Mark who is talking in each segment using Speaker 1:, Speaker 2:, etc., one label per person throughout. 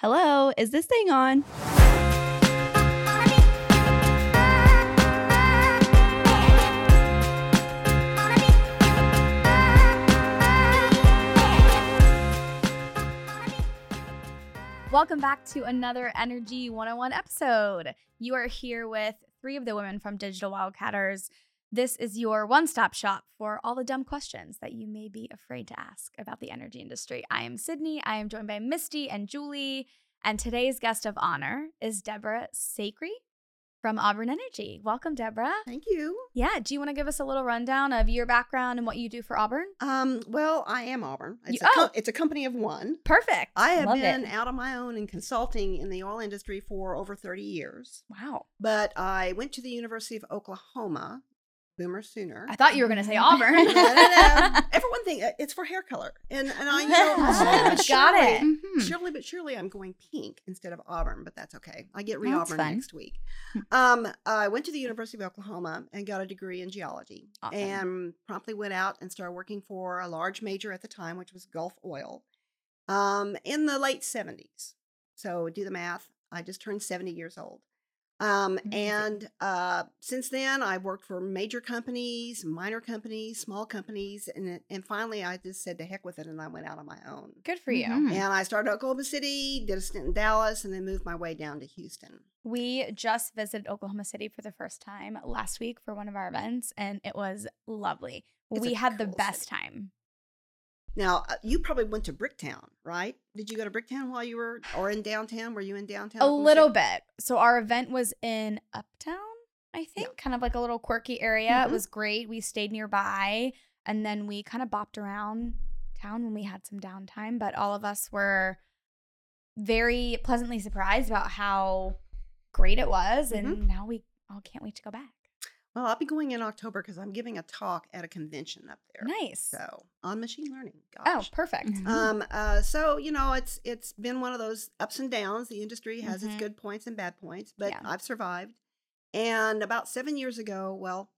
Speaker 1: Hello, is this thing on? Welcome back to another Energy 101 episode. You are here with three of the women from Digital Wildcatters. This is your one stop shop for all the dumb questions that you may be afraid to ask about the energy industry. I am Sydney. I am joined by Misty and Julie. And today's guest of honor is Deborah Sacrey from Auburn Energy. Welcome, Deborah.
Speaker 2: Thank you.
Speaker 1: Yeah. Do you want to give us a little rundown of your background and what you do for Auburn?
Speaker 2: Um, well, I am Auburn. It's,
Speaker 1: You-
Speaker 2: a,
Speaker 1: oh.
Speaker 2: it's a company of one.
Speaker 1: Perfect.
Speaker 2: I have
Speaker 1: Love
Speaker 2: been
Speaker 1: it.
Speaker 2: out on my own in consulting in the oil industry for over 30 years.
Speaker 1: Wow.
Speaker 2: But I went to the University of Oklahoma, Boomer Sooner.
Speaker 1: I thought you were going to say Auburn.
Speaker 2: no, no, no. Everyone think uh, it's for hair color, and and I you know
Speaker 1: Oh,
Speaker 2: slowly but
Speaker 1: got
Speaker 2: surely-
Speaker 1: it.
Speaker 3: Mhm.
Speaker 2: Surely but surely, I'm going pink instead of Auburn, but that's okay. I get re Auburn next week. Um, I went to the University of Oklahoma and got a degree in geology,
Speaker 1: Awesome.
Speaker 2: and promptly went out and started working for a large major at the time, which was Gulf Oil, um, in the late 70s. So do the math. I just turned 70 years old. Um, and uh, since then, I've worked for major companies, minor companies, small companies, and and finally, I just said to heck with it, and I went out on my own.
Speaker 1: Good for you.
Speaker 3: Mhm.
Speaker 2: And I started Oklahoma City, did a stint in Dallas, and then moved my way down to Houston.
Speaker 1: We just visited Oklahoma City for the first time last week for one of our events, and it was lovely.
Speaker 2: It's
Speaker 1: we
Speaker 2: a
Speaker 1: had the best
Speaker 2: city.
Speaker 1: time.
Speaker 2: Now, uh, you probably went to Bricktown, right? Did you go to Bricktown while you were, or in downtown? Were you in downtown?
Speaker 1: A little bit. So our event was in Uptown, I think, kind of like a little quirky area.
Speaker 2: Mhm.
Speaker 1: It was great. We stayed nearby, and then we kind of bopped around town when we had some downtime. But all of us were very pleasantly surprised about how great it was, and
Speaker 2: Mm-hmm.
Speaker 1: now we all can't wait to go back.
Speaker 2: Well, I'll be going in October because I'm giving a talk at a convention up there.
Speaker 1: Nice.
Speaker 2: So on machine learning.
Speaker 1: Oh,
Speaker 2: Gosh.
Speaker 1: perfect.
Speaker 3: Mhm.
Speaker 2: Um, uh, so you know, it's it's been one of those ups and downs. The industry has
Speaker 1: Mhm.
Speaker 2: its good points and bad points, but
Speaker 1: Yeah.
Speaker 2: I've survived. And about seven years ago, well,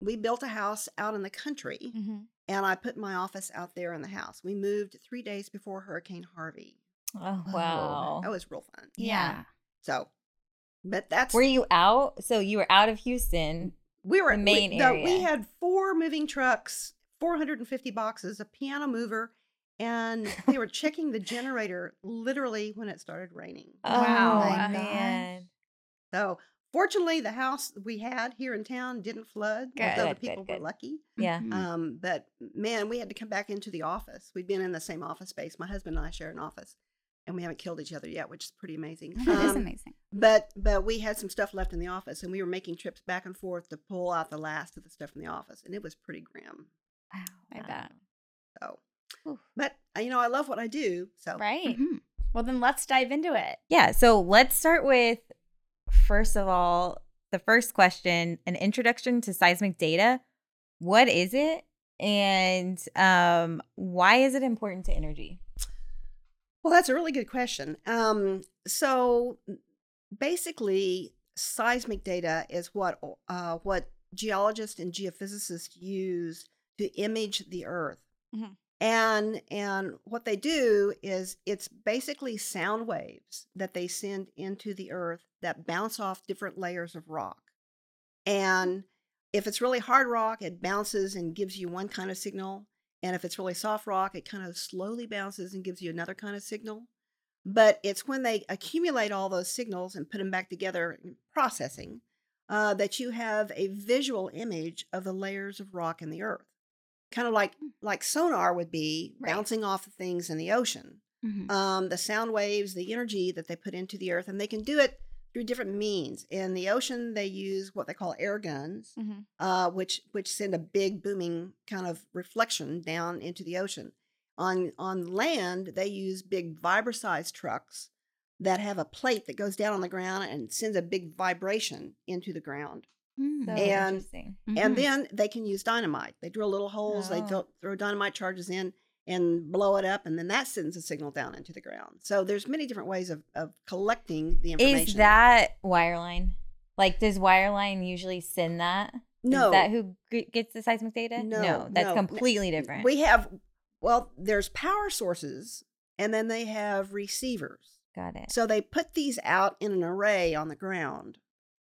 Speaker 2: we built a house out in the country,
Speaker 1: Mhm.
Speaker 2: and I put my office out there in the house. We moved three days before Hurricane Harvey.
Speaker 3: Oh, wow.
Speaker 2: That was real fun.
Speaker 1: Yeah.
Speaker 2: So, but that's
Speaker 3: Were you out? So you were out of Houston.
Speaker 2: We were
Speaker 3: the main
Speaker 2: we, no, we had four moving trucks, 450 boxes, a piano mover, and they were checking the generator literally when it started raining.
Speaker 1: Wow.
Speaker 3: Oh,
Speaker 1: my gosh.
Speaker 3: man.
Speaker 2: So fortunately, the house we had here in town didn't flood.
Speaker 1: Good.
Speaker 2: So the
Speaker 3: Good, good,
Speaker 2: people
Speaker 3: good.
Speaker 2: were lucky.
Speaker 3: Yeah.
Speaker 1: Mhm.
Speaker 2: Um, but man, we had to come back into the office. We'd been in the same office space. My husband and I share an office, and we haven't killed each other yet, which is pretty amazing.
Speaker 1: That is
Speaker 2: Um,
Speaker 1: amazing.
Speaker 2: But but we had some stuff left in the office, and we were making trips back and forth to pull out the last of the stuff from the office, and it was pretty grim.
Speaker 3: Wow.
Speaker 1: I bet.
Speaker 2: So,
Speaker 3: Oof.
Speaker 2: but uh, you know, I love what I do. So
Speaker 1: Right.
Speaker 3: Mhm.
Speaker 1: Well, then let's dive into it.
Speaker 3: Yeah. So let's start with first of all, the first question an introduction to seismic data. What is it? And um, why is it important to energy?
Speaker 2: Well, that's a really good question. Um, so basically, seismic data is what uh, what geologists and geophysicists use to image the Earth,
Speaker 1: Mhm.
Speaker 2: and and what they do is it's basically sound waves that they send into the Earth that bounce off different layers of rock, and if it's really hard rock, it bounces and gives you one kind of signal. And if it's really soft rock, it kind of slowly bounces and gives you another kind of signal. But it's when they accumulate all those signals and put them back together in processing uh, that you have a visual image of the layers of rock in the earth. Kind of like like sonar would be
Speaker 1: Right.
Speaker 2: bouncing off of things in the ocean. Um, the sound waves, the energy that they put into the earth, and they can do it through different means. In the ocean, they use what they call air guns
Speaker 1: Mhm.
Speaker 2: uh, which which send a big booming kind of reflection down into the ocean. On on land, they use big Vibroseis trucks that have a plate that goes down on the ground and sends a big vibration into the ground.
Speaker 3: So
Speaker 2: And-
Speaker 3: interesting.
Speaker 2: And then they can use dynamite. They drill little holes, they
Speaker 3: Oh.
Speaker 2: throw, throw dynamite charges in and blow it up, and then that sends a signal down into the ground. So there's many different ways of, of collecting the information.
Speaker 3: Is that wireline? Like, does wireline usually send that?
Speaker 2: no?
Speaker 3: Is that who g- gets the seismic data?
Speaker 2: No,
Speaker 3: that's
Speaker 2: no.
Speaker 3: completely different.
Speaker 2: We have well, there's power sources, and then they have receivers.
Speaker 3: Got it.
Speaker 2: So they put these out in an array on the ground.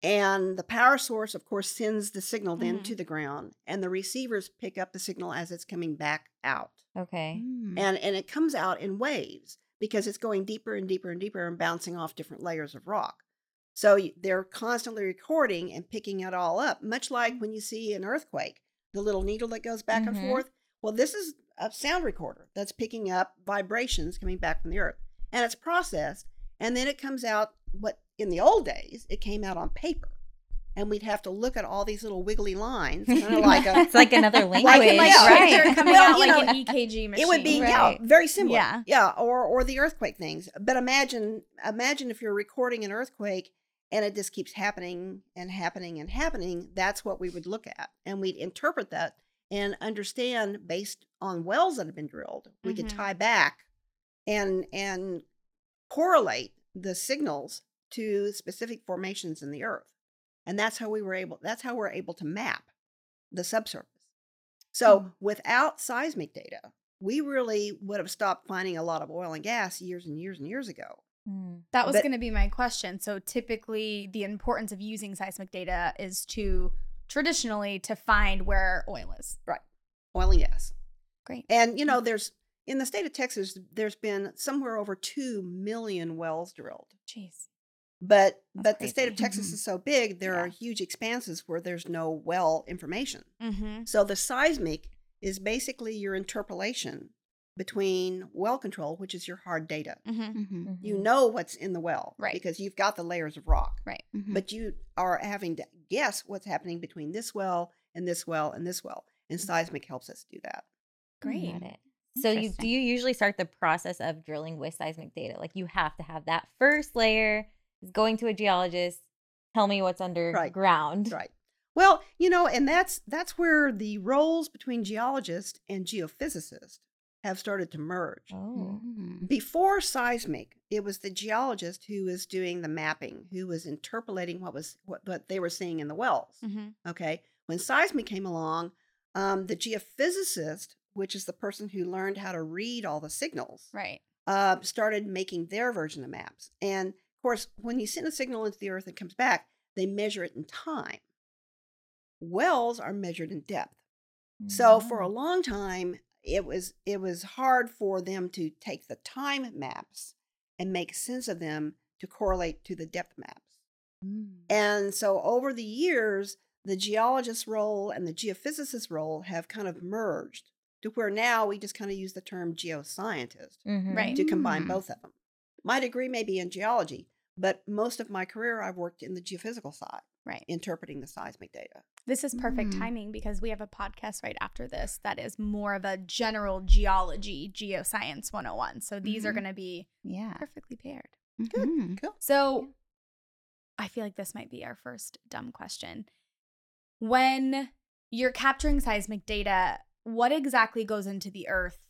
Speaker 2: And the power source, of course, sends the signal
Speaker 1: Mhm.
Speaker 2: to the ground, and the receivers pick up the signal as it's coming back out.
Speaker 3: Okay.
Speaker 4: Mm.
Speaker 2: And, and it comes out in waves because it's going deeper and deeper and deeper and bouncing off different layers of rock. So they're constantly recording and picking it all up, much like when you see an earthquake, the little needle that goes back and
Speaker 3: Mhm.
Speaker 2: forth. Well, this is a sound recorder that's picking up vibrations coming back from the earth. And it's processed. And then it comes out what in the old days, it came out on paper. And we'd have to look at all these little wiggly lines, kind of like a
Speaker 3: it's like another language,
Speaker 2: Like
Speaker 1: Like,
Speaker 2: in-
Speaker 1: like
Speaker 2: yeah,
Speaker 1: picture
Speaker 2: right.
Speaker 1: coming
Speaker 2: Well,
Speaker 1: out
Speaker 2: you
Speaker 1: like
Speaker 2: know,
Speaker 1: an EKG machine.
Speaker 2: it would be yeah, very similar.
Speaker 1: Yeah.
Speaker 2: Yeah, or or the earthquake things. But imagine imagine if you're recording an earthquake and it just keeps happening and happening and happening, that's what we would look at. And we'd interpret that and understand based on wells that have been drilled. We could
Speaker 1: Mhm.
Speaker 2: tie back and and correlate the signals to specific formations in the earth. And that's how we were able that's how we're able to map the subsurface. So
Speaker 1: Mm.
Speaker 2: without seismic data, we really would have stopped finding a lot of oil and gas years and years and years ago.
Speaker 3: Mm.
Speaker 1: That was going to be my question. So typically, the importance of using seismic data is to traditionally to find where oil is. Right.
Speaker 2: Oil and gas.
Speaker 1: Great.
Speaker 2: And you know, there's in the state of Texas, there's been somewhere over two million wells drilled.
Speaker 1: Jeez.
Speaker 2: But
Speaker 3: That's
Speaker 2: but the state of
Speaker 3: crazy.
Speaker 2: Texas is so big, there are huge expanses where there's no well information.
Speaker 1: Mm-hmm.
Speaker 2: So the seismic is basically your interpolation between well control, which is your hard data.
Speaker 1: Mm-hmm.
Speaker 4: Mhm.
Speaker 2: You know what's in the well,
Speaker 1: Right.
Speaker 2: Because you've got the layers of rock,
Speaker 1: Right.
Speaker 2: But you are having to guess what's happening between this well and this well and this well, and seismic helps us do that.
Speaker 1: Great.
Speaker 3: Got it. So you do you usually start the process of drilling with seismic data? Like you have to have that first layer is going to a geologist, tell me what's underground.
Speaker 2: Right. Well, you know, and that's that's where the roles between geologist and geophysicist have started to merge.
Speaker 3: Oh.
Speaker 4: Mhm.
Speaker 2: Before seismic, it was the geologist who was doing the mapping, who was interpolating what was what, what they were seeing in the wells.
Speaker 1: Mm-hmm.
Speaker 2: Okay. When seismic came along, um, the geophysicist, which is the person who learned how to read all the signals,
Speaker 1: Right.
Speaker 2: uh, started making their version of maps. And of course, when you send a signal into the earth and comes back, they measure it in time. Wells are measured in depth. So for a
Speaker 3: Mm.
Speaker 2: long time, it was it was hard for them to take the time maps and make sense of them to correlate to the depth maps.
Speaker 4: Mm-hmm.
Speaker 2: And so over the years, the geologist's role and the geophysicist's role have kind of merged to where now we just kind of use the term geoscientist
Speaker 3: Mhm.
Speaker 1: Right.
Speaker 2: to combine both of them. My degree may be in geology, but most of my career I've worked in the geophysical side,
Speaker 1: Right.
Speaker 2: interpreting the seismic data.
Speaker 1: This is perfect
Speaker 4: Mm.
Speaker 1: timing because we have a podcast right after this that is more of a general geology, geoscience 101. So these are
Speaker 4: Mhm.
Speaker 1: going to be
Speaker 4: Yeah.
Speaker 1: perfectly paired.
Speaker 4: Mhm.
Speaker 2: Cool.
Speaker 1: So I feel like this might be our first dumb question. When you're capturing seismic data, what exactly goes into the earth?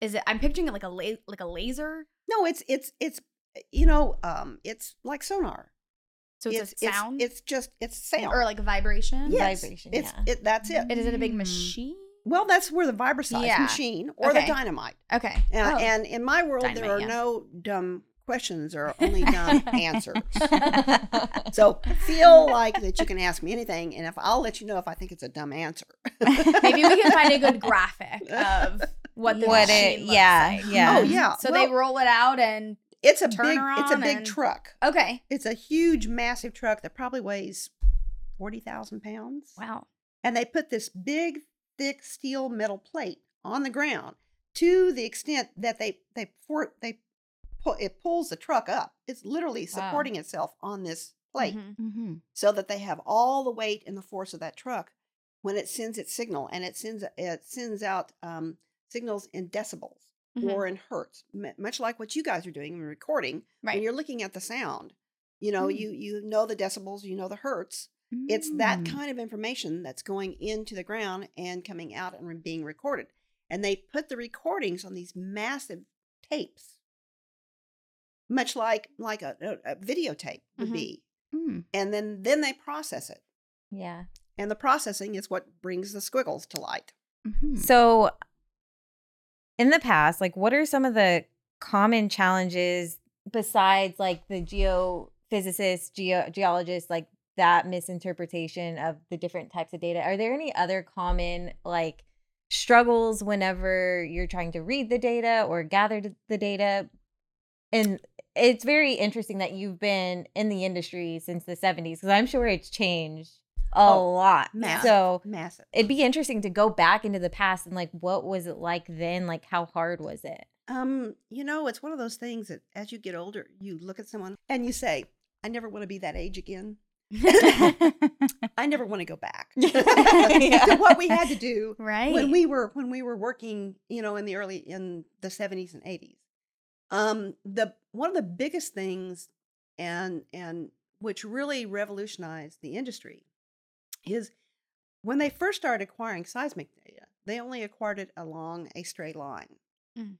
Speaker 1: Is it I'm picturing it like a la- like a laser?
Speaker 2: No, it's it's it's you know, um, it's like sonar.
Speaker 1: So it's, a sound
Speaker 2: It's, just it's sound
Speaker 1: or like vibration?
Speaker 2: yes,
Speaker 3: vibration,
Speaker 2: It's
Speaker 3: yeah.
Speaker 2: it. That's it.
Speaker 1: It is it a big
Speaker 4: Mm.
Speaker 1: machine?
Speaker 2: Well, that's where the Vibroseis
Speaker 1: Yeah.
Speaker 2: machine or
Speaker 1: Okay.
Speaker 2: the dynamite.
Speaker 1: Okay.
Speaker 2: Uh,
Speaker 1: Oh.
Speaker 2: And in my world,
Speaker 1: Dynamite,
Speaker 2: there are
Speaker 1: yeah.
Speaker 2: no dumb questions or only dumb answers. So feel like that you can ask me anything, and if I'll let you know if I think it's a dumb answer.
Speaker 1: Maybe we can find a good graphic of what the
Speaker 3: What
Speaker 1: machine
Speaker 3: it-
Speaker 1: looks
Speaker 3: yeah,
Speaker 1: like.
Speaker 3: yeah.
Speaker 2: Oh yeah.
Speaker 1: So they roll it out and
Speaker 2: it's a
Speaker 1: turn
Speaker 2: big it's a big
Speaker 1: and-
Speaker 2: truck.
Speaker 1: okay.
Speaker 2: It's a huge, massive truck that probably weighs forty thousand pounds.
Speaker 1: Wow.
Speaker 2: and they put this big thick steel metal plate on the ground to the extent that they they for they pull it pulls the truck up it's literally
Speaker 3: Wow.
Speaker 2: supporting itself on this plate
Speaker 1: Mhm.
Speaker 4: Mhm.
Speaker 2: so that they have all the weight and the force of that truck when it sends its signal and it sends it sends out um, signals in decibels
Speaker 1: Mhm.
Speaker 2: or in hertz m- much like what you guys are doing when recording when you're looking at the sound you know
Speaker 4: Mm.
Speaker 2: you you know the decibels you know the hertz it's that
Speaker 4: Mm.
Speaker 2: kind of information that's going into the ground and coming out and being recorded. And they put the recordings on these massive tapes, much like like a, a, a videotape would
Speaker 1: Mhm.
Speaker 2: be.
Speaker 4: Mm.
Speaker 2: And then then they process it,
Speaker 3: yeah.
Speaker 2: and the processing is what brings the squiggles to light.
Speaker 4: Mhm.
Speaker 3: So in the past, like what are some of the common challenges besides like the geophysicists, geo- geologists, like that misinterpretation of the different types of data? Are there any other common like struggles whenever you're trying to read the data or gather the data? And it's very interesting that you've been in the industry since the 70s because I'm sure it's changed a
Speaker 2: Oh,
Speaker 3: lot.
Speaker 2: massive.
Speaker 3: So
Speaker 2: Massive.
Speaker 3: it'd be interesting to go back into the past and like what was it like then? Like how hard was it?
Speaker 2: Um, you know, it's one of those things that as you get older, you look at someone and you say, I never want to be that age again. I never want to go back
Speaker 3: Yeah.
Speaker 2: to what we had to do
Speaker 1: right.
Speaker 2: when we were when we were working, you know, in the early in the 70s and 80s. Um, the one of the biggest things and and which really revolutionized the industry is when they first started acquiring seismic data, they only acquired it along a straight line.
Speaker 1: Mm.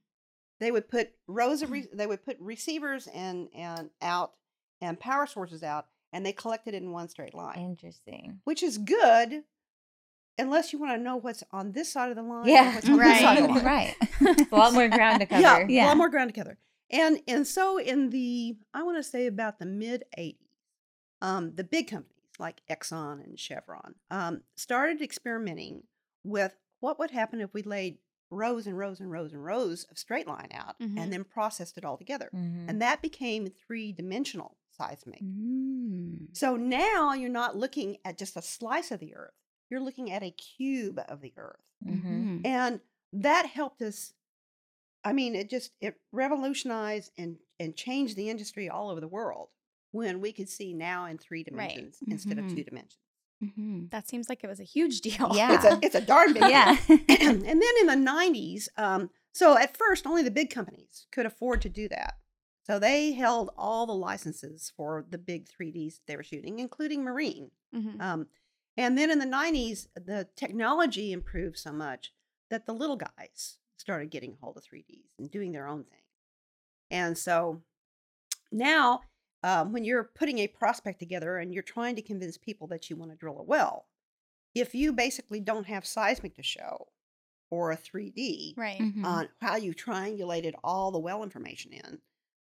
Speaker 2: They would put rows of re- they would put receivers and and out and power sources out, and they collected it in one straight line,
Speaker 3: Interesting.
Speaker 2: which is good unless you want to know what's on this side of the line.
Speaker 3: Yeah,
Speaker 2: what's on this side of the line.
Speaker 3: right. It's a lot more ground to cover.
Speaker 2: Yeah, a lot more ground together. And and so in the I want to say about the mid '80s, um, the big companies like Exxon and Chevron um, started experimenting with what would happen if we laid rows and rows and rows and rows of straight line out
Speaker 1: Mhm.
Speaker 2: and then processed it all together,
Speaker 3: Mhm.
Speaker 2: and that became three dimensional seismic.
Speaker 1: Mm.
Speaker 2: So now you're not looking at just a slice of the earth; you're looking at a cube of the earth
Speaker 3: Mhm.
Speaker 1: Mhm.
Speaker 2: and that helped us i mean it just it revolutionized and and changed the industry all over the world when we could see now in three
Speaker 1: Right.
Speaker 2: dimensions instead of
Speaker 3: Mhm.
Speaker 2: two dimensions
Speaker 3: Mhm.
Speaker 1: That seems like it was a huge deal.
Speaker 3: Yeah.
Speaker 2: it's a it's a darn big.
Speaker 3: Yeah.
Speaker 2: and then in the 90s um so at first only the big companies could afford to do that so they held all the licenses for the big 3ds they were shooting including marine
Speaker 1: Mhm.
Speaker 2: Um, and then in the 90s, the technology improved so much that the little guys started getting hold of 3Ds and doing their own thing. And so now, um, when you're putting a prospect together and you're trying to convince people that you want to drill a well, if you basically don't have seismic to show or a 3D
Speaker 1: Right.
Speaker 3: Mhm.
Speaker 2: on how you triangulated all the well information in,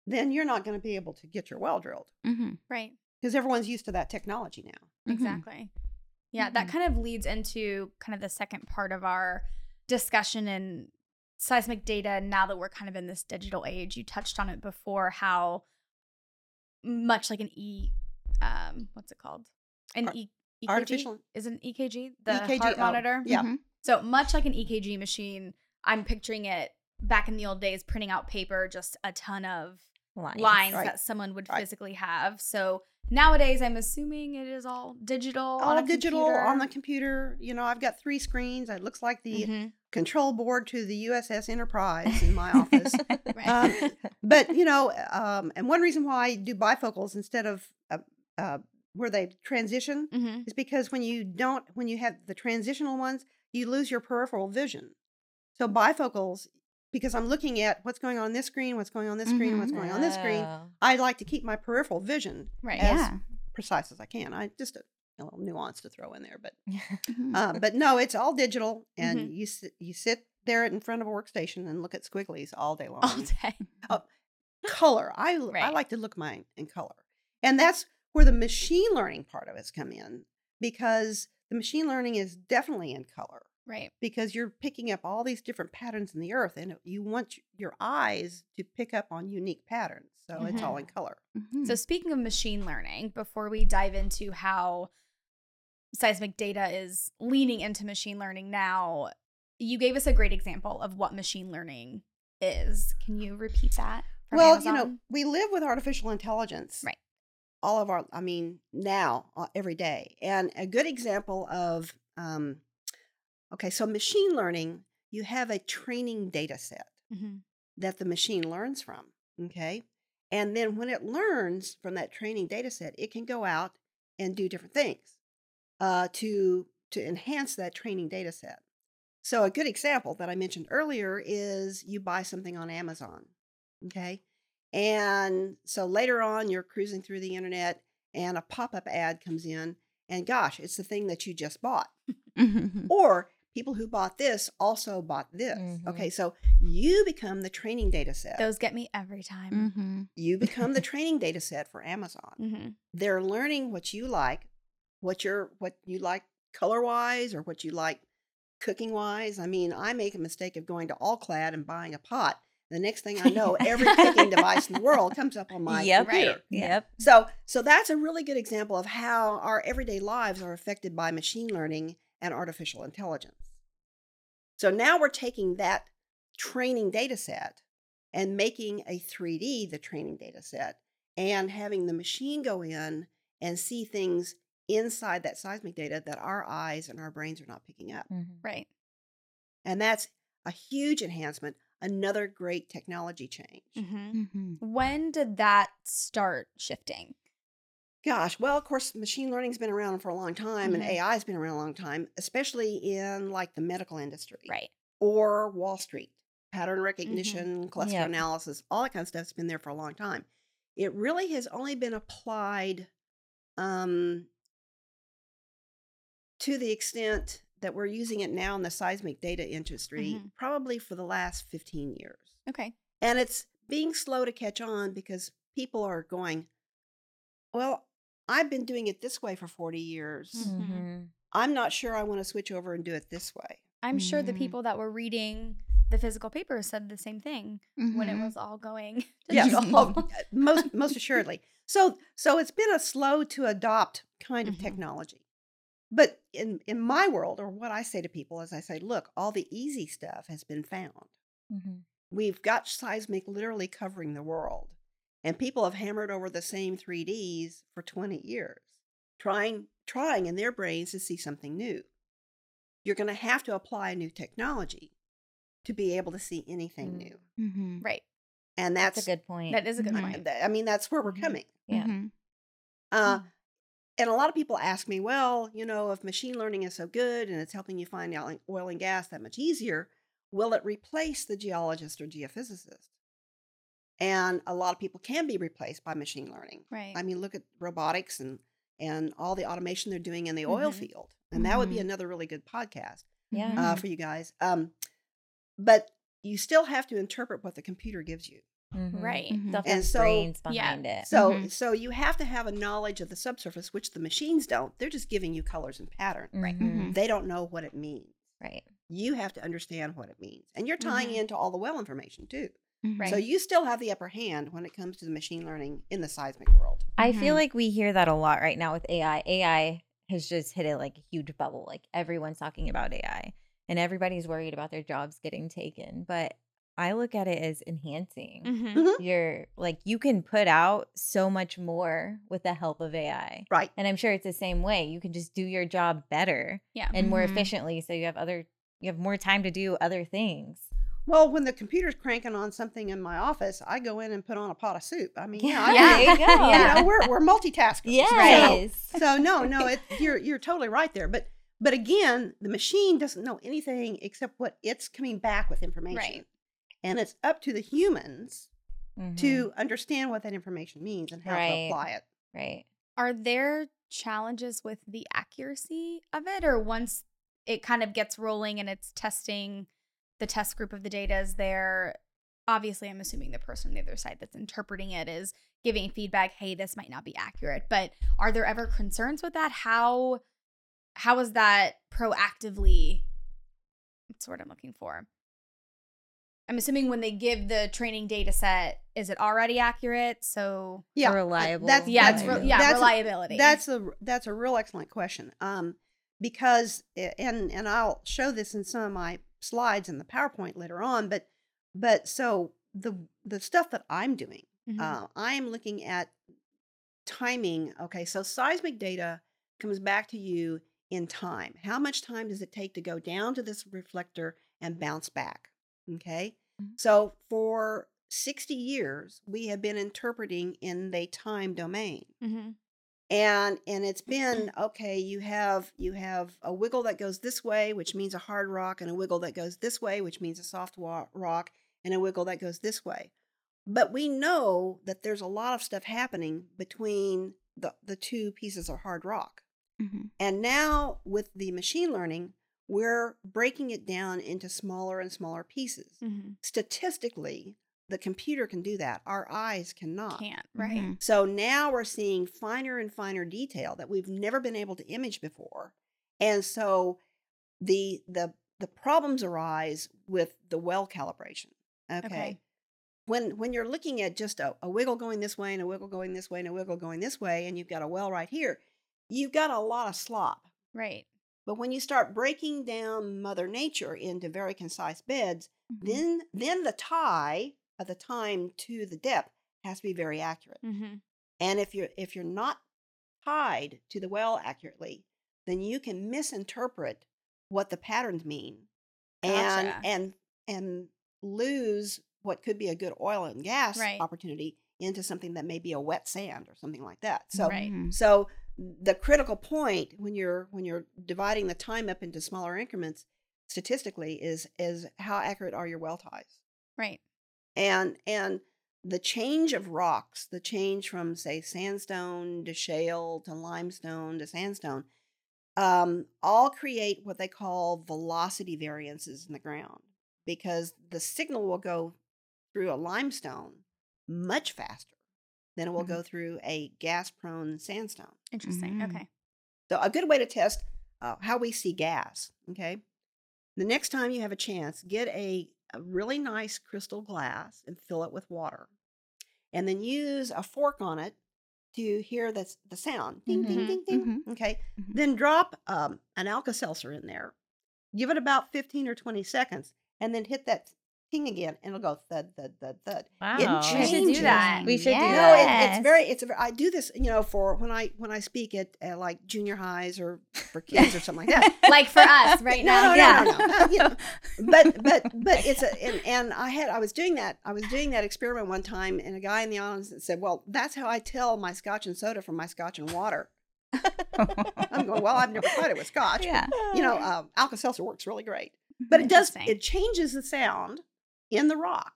Speaker 2: then you're not going to be able to get your well drilled
Speaker 3: Mhm.
Speaker 1: Right.
Speaker 2: because everyone's used to that technology now.
Speaker 3: Mhm.
Speaker 1: Exactly. Yeah, that
Speaker 3: Mhm.
Speaker 1: kind of leads into kind of the second part of our discussion in seismic data. Now that we're kind of in this digital age, you touched on it before how much like an E, um, what's it called? An
Speaker 2: Ar-
Speaker 1: E. EKG?
Speaker 2: artificial-
Speaker 1: is it an EKG the
Speaker 2: EKG,
Speaker 1: heart
Speaker 2: oh,
Speaker 1: monitor?
Speaker 2: Yeah.
Speaker 3: Mhm.
Speaker 1: So much like an EKG machine, I'm picturing it back in the old days, printing out paper, just a ton of
Speaker 3: Lines.
Speaker 1: lines
Speaker 2: Right.
Speaker 1: that someone would
Speaker 2: Right.
Speaker 1: physically have. So nowadays, I'm assuming it is all digital. on
Speaker 2: all digital on the
Speaker 1: computer.
Speaker 2: computer. You know, I've got three screens. It looks like the
Speaker 1: Mhm.
Speaker 2: control board to the USS Enterprise in my office.
Speaker 1: Right.
Speaker 2: Um, but you know, um, and one reason why I do bifocals instead of uh, uh, where they transition
Speaker 1: Mhm.
Speaker 2: is because when you don't, when you have the transitional ones, you lose your peripheral vision. So bifocals, because I'm looking at what's going on this screen, what's going on this screen,
Speaker 1: Mhm.
Speaker 2: what's going on this screen.
Speaker 3: Oh.
Speaker 2: I like to keep my peripheral vision
Speaker 1: Right.
Speaker 2: as
Speaker 3: Yeah.
Speaker 2: precise as I can. I just a, a little nuance to throw in there, but
Speaker 3: Mm-hmm.
Speaker 2: uh, but no, it's all digital, and
Speaker 1: Mhm.
Speaker 2: you sit, you sit there in front of a workstation and look at squigglies all day long.
Speaker 1: All day.
Speaker 2: color, I
Speaker 1: Right.
Speaker 2: like to look mine in color, and that's where the machine learning part of it's come in because the machine learning is definitely in color
Speaker 1: Right.
Speaker 2: because you're picking up all these different patterns in the earth, and you want your eyes to pick up on unique patterns, so it's all in color.
Speaker 3: Mhm.
Speaker 1: So speaking of machine learning, before we dive into how seismic data is leaning into machine learning now, you gave us a great example of what machine learning is. Can you repeat that?
Speaker 2: well, you know, we live with artificial intelligence.
Speaker 1: Right.
Speaker 2: All of our, I mean, now, uh, every day. And a good example of, um, okay, so machine learning, you have a training data set
Speaker 1: Mhm.
Speaker 2: that the machine learns from. Okay. And then when it learns from that training data set, it can go out and do different things uh, to, to enhance that training data set. So, a good example that I mentioned earlier is you buy something on Amazon. Okay. And so later on, you're cruising through the internet and a pop up ad comes in, and gosh, it's the thing that you just bought.
Speaker 3: Mhm.
Speaker 2: Or people who bought this also bought this.
Speaker 3: Mhm.
Speaker 2: Okay, so you become the training data set.
Speaker 1: Those get me every time.
Speaker 4: Mm-hmm.
Speaker 2: you become the training data set for Amazon.
Speaker 1: Mm-hmm.
Speaker 2: They're learning what you like, what you're what you like color wise or what you like cooking wise. I mean, I make a mistake of going to All Clad and buying a pot. The next thing I know, every cooking device in the world comes up on my
Speaker 3: yep.
Speaker 2: computer.
Speaker 1: Right.
Speaker 3: Yep.
Speaker 2: So, so that's a really good example of how our everyday lives are affected by machine learning and artificial intelligence. So now we're taking that training data set and making a 3D the training data set and having the machine go in and see things inside that seismic data that our eyes and our brains are not picking up.
Speaker 3: Mhm.
Speaker 1: Right.
Speaker 2: And that's a huge enhancement, another great technology change.
Speaker 1: Mm-hmm.
Speaker 4: Mm-hmm.
Speaker 1: When did that start shifting?
Speaker 2: Gosh, well, of course, machine learning's been around for a long time and
Speaker 1: Mhm.
Speaker 2: AI's been around a long time, especially in like the medical industry
Speaker 1: Right.
Speaker 2: or Wall Street. Pattern recognition, cluster
Speaker 3: Yep.
Speaker 2: analysis, all that kind of stuff's been there for a long time. It really has only been applied um, to the extent that we're using it now in the seismic data industry,
Speaker 1: Mhm.
Speaker 2: probably for the last 15 years.
Speaker 1: Okay.
Speaker 2: And it's being slow to catch on because people are going, well, I've been doing it this way for 40 years.
Speaker 1: Mhm.
Speaker 3: Mhm.
Speaker 2: I'm not sure I want to switch over and do it this way.
Speaker 1: I'm sure the
Speaker 4: Mhm.
Speaker 1: people that were reading the physical papers said the same thing when it was all going
Speaker 2: Yes,
Speaker 1: digital.
Speaker 2: oh, most most assuredly. So so it's been a slow to adopt kind of technology. But in in my world, or what I say to people is I say, look, all the easy stuff has been found. We've got seismic literally covering the world. And people have hammered over the same 3Ds for 20 years, trying trying in their brains to see something new. You're going to have to apply a new technology to be able to see anything
Speaker 3: Mm.
Speaker 2: new.
Speaker 4: Mm-hmm.
Speaker 1: right.
Speaker 2: And that's,
Speaker 3: That's a good point.
Speaker 1: That is a good
Speaker 4: Mhm.
Speaker 1: point.
Speaker 2: I mean, that's where we're
Speaker 1: Mhm.
Speaker 2: coming.
Speaker 3: Yeah.
Speaker 4: Mm-hmm.
Speaker 2: Uh, and a lot of people ask me, well, you know, if machine learning is so good and it's helping you find out oil and gas that much easier, will it replace the geologist or geophysicist? And a lot of people can be replaced by machine learning.
Speaker 1: Right.
Speaker 2: I mean, look at robotics and and all the automation they're doing in the oil
Speaker 1: Mhm.
Speaker 2: field, and that would be
Speaker 4: Mhm.
Speaker 2: another really good podcast
Speaker 3: Yeah.
Speaker 2: uh, for you guys. Um, but you still have to interpret what the computer gives you.
Speaker 3: Mhm.
Speaker 1: Right.
Speaker 4: Mhm.
Speaker 3: Stuff
Speaker 2: And so-
Speaker 3: brains
Speaker 1: Yeah.
Speaker 3: behind it.
Speaker 2: So
Speaker 4: Mhm.
Speaker 2: so you have to have a knowledge of the subsurface, which the machines don't. They're just giving you colors and pattern.
Speaker 1: Right.
Speaker 2: They don't know what it means.
Speaker 3: Right.
Speaker 2: You have to understand what it means. And you're tying into all the well information too.
Speaker 1: Right.
Speaker 2: So you still have the upper hand when it comes to the machine learning in the seismic world.
Speaker 3: I feel
Speaker 4: Mhm.
Speaker 3: like we hear that a lot right now with AI. AI has just hit it like a huge bubble. Like everyone's talking about AI and everybody's worried about their jobs getting taken. But I look at it as enhancing.
Speaker 1: Mhm.
Speaker 3: You're like, you can put out so much more with the help of AI.
Speaker 2: Right.
Speaker 3: And I'm sure it's the same way. You can just do your job better
Speaker 1: Yeah.
Speaker 3: and more
Speaker 4: Mhm.
Speaker 3: efficiently. So you have other, you have more time to do other things.
Speaker 2: Well, when the computer's cranking on something in my office, I go in and put on a pot of soup. I mean, yeah, I
Speaker 1: Yeah.
Speaker 2: mean,
Speaker 3: there you go.
Speaker 2: you know, we're we're multitaskers.
Speaker 3: Yes.
Speaker 2: So, so no, no, it, you're you're totally right there. But but again, the machine doesn't know anything except what it's coming back with information.
Speaker 1: Right.
Speaker 2: And it's up to the humans
Speaker 3: Mhm.
Speaker 2: to understand what that information means and how
Speaker 3: Right.
Speaker 2: to apply it.
Speaker 3: right.
Speaker 1: Are there challenges with the accuracy of it, or once it kind of gets rolling and it's testing the test group of the data is there? Obviously, I'm assuming the person on the other side that's interpreting it is giving feedback. Hey, this might not be accurate. But are there ever concerns with that? How how is that proactively? What's the word I'm looking for? I'm assuming when they give the training data set, is it already accurate? So
Speaker 2: Yeah,
Speaker 3: Reliable.
Speaker 2: That's
Speaker 1: yeah,
Speaker 2: that's,
Speaker 3: Reliability.
Speaker 1: re- yeah,
Speaker 2: that's a-
Speaker 1: reliability.
Speaker 2: that's a that's a real excellent question. Um, because i- and and I'll show this in some of my slides in the PowerPoint later on. But but so the the stuff that I'm doing,
Speaker 1: Mhm.
Speaker 2: uh, I'm looking at timing. Okay, so seismic data comes back to you in time. How much time does it take to go down to this reflector and bounce back? Okay,
Speaker 1: Mhm.
Speaker 2: so for 60 years, we have been interpreting in the time domain
Speaker 1: Mhm.
Speaker 2: And and it's been okay you have you have a wiggle that goes this way which means a hard rock and a wiggle that goes this way which means a soft wa- rock and a wiggle that goes this way but we know that there's a lot of stuff happening between the the two pieces of hard rock
Speaker 4: Mm-hmm.
Speaker 2: and now with the machine learning we're breaking it down into smaller and smaller pieces.
Speaker 1: Mhm.
Speaker 2: Statistically, the computer can do that. Our eyes cannot.
Speaker 1: Can't, right?
Speaker 3: Mhm.
Speaker 2: So now we're seeing finer and finer detail that we've never been able to image before. And so the the the problems arise with the well calibration. Okay.
Speaker 1: Okay.
Speaker 2: When when you're looking at just a, a wiggle going this way and a wiggle going this way and a wiggle going this way, and you've got a well right here, you've got a lot of slop.
Speaker 1: Right.
Speaker 2: But when you start breaking down Mother Nature into very concise beds,
Speaker 1: Mhm.
Speaker 2: then then the tie of the time to the depth has to be very accurate.
Speaker 1: Mhm.
Speaker 2: And if you're if you're not tied to the well accurately, then you can misinterpret what the patterns mean and
Speaker 1: Gotcha.
Speaker 2: and and lose what could be a good oil and gas
Speaker 1: Right.
Speaker 2: opportunity into something that may be a wet sand or something like that. So
Speaker 1: Right.
Speaker 3: Mhm.
Speaker 2: so the critical point when you're when you're dividing the time up into smaller increments statistically is is how accurate are your well ties
Speaker 1: Right.
Speaker 2: And and the change of rocks the change from say sandstone to shale to limestone to sandstone um, all create what they call velocity variances in the ground because the signal will go through a limestone much faster than it will
Speaker 3: Mhm.
Speaker 2: go through a gas prone sandstone
Speaker 1: Interesting.
Speaker 3: Mhm.
Speaker 1: Okay.
Speaker 2: so a good way to test uh, how we see gas. Okay, the next time you have a chance, get a, a really nice crystal glass and fill it with water, and then use a fork on it to hear the the sound. Ding
Speaker 1: Mhm,
Speaker 2: ding ding ding. Okay,
Speaker 3: Mhm.
Speaker 2: then drop um, an Alka Seltzer in there. Give it about fifteen or twenty seconds, and then hit that ping again, and it'll go thud thud thud thud.
Speaker 3: Wow.
Speaker 2: It
Speaker 1: We should do
Speaker 2: changes.
Speaker 1: that.
Speaker 3: We should do that.
Speaker 2: No, it, it's very, it's. A, ver- I do this, you know, for when I when I speak at uh, like junior highs or for kids or something like that.
Speaker 1: Like for us right
Speaker 2: No,
Speaker 1: now.
Speaker 2: no,
Speaker 3: yeah.
Speaker 2: no, no, no, you know, but but but it's a and, and I had I was doing that I was doing that experiment one time, and a guy in the audience said, "Well, that's how I tell my Scotch and soda from my Scotch and water." I'm going, "Well, I've never tried it with Scotch,
Speaker 3: yeah.
Speaker 2: but, you know, um, Alka Seltzer works really great, but it does it changes the sound in the rock,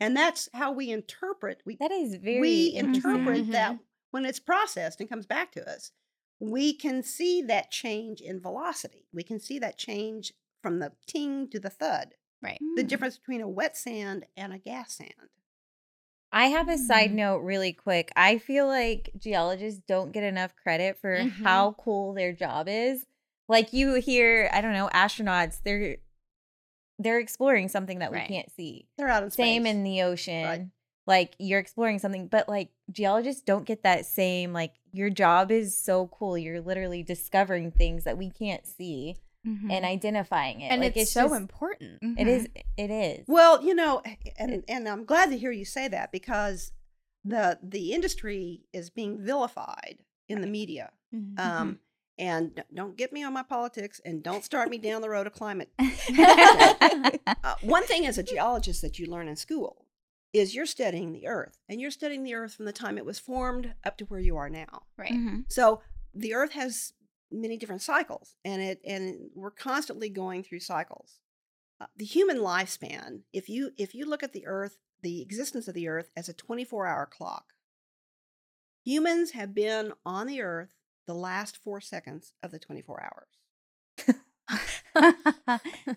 Speaker 2: and that's how we interpret we
Speaker 3: That is very
Speaker 2: we
Speaker 3: interesting.
Speaker 2: interpret that when it's processed and comes back to us, we can see that change in velocity. We can see that change from the ting to the thud.
Speaker 1: Right.
Speaker 2: The
Speaker 3: Mm.
Speaker 2: difference between a wet sand and a gas sand.
Speaker 3: I have a side
Speaker 1: Mm.
Speaker 3: note really quick. I feel like geologists don't get enough credit for
Speaker 1: Mhm.
Speaker 3: how cool their job is. Like you hear, I don't know, astronauts, they're they're exploring something that we
Speaker 1: Right.
Speaker 3: can't see.
Speaker 2: They're out of space.
Speaker 3: Same in the ocean. Like you're exploring something, but like geologists don't get that same like your job is so cool. You're literally discovering things that we can't see and identifying it.
Speaker 1: And
Speaker 3: like
Speaker 1: it's, so
Speaker 3: just-
Speaker 1: important.
Speaker 3: It is it is.
Speaker 2: Well, you know, and and I'm glad to hear you say that because the the industry is being vilified in the media.
Speaker 1: Mhm.
Speaker 2: Um, and don't get me on my politics, and don't start me down the road of climate Uh, one thing as a geologist that you learn in school is you're studying the earth and you're studying the earth from the time it was formed up to where you are now
Speaker 1: right.
Speaker 3: Mhm.
Speaker 2: so the earth has many different cycles and it and we're constantly going through cycles uh, the human lifespan if you if you look at the earth the existence of the earth as a 24 hour clock humans have been on the earth the last four seconds of the 24 hours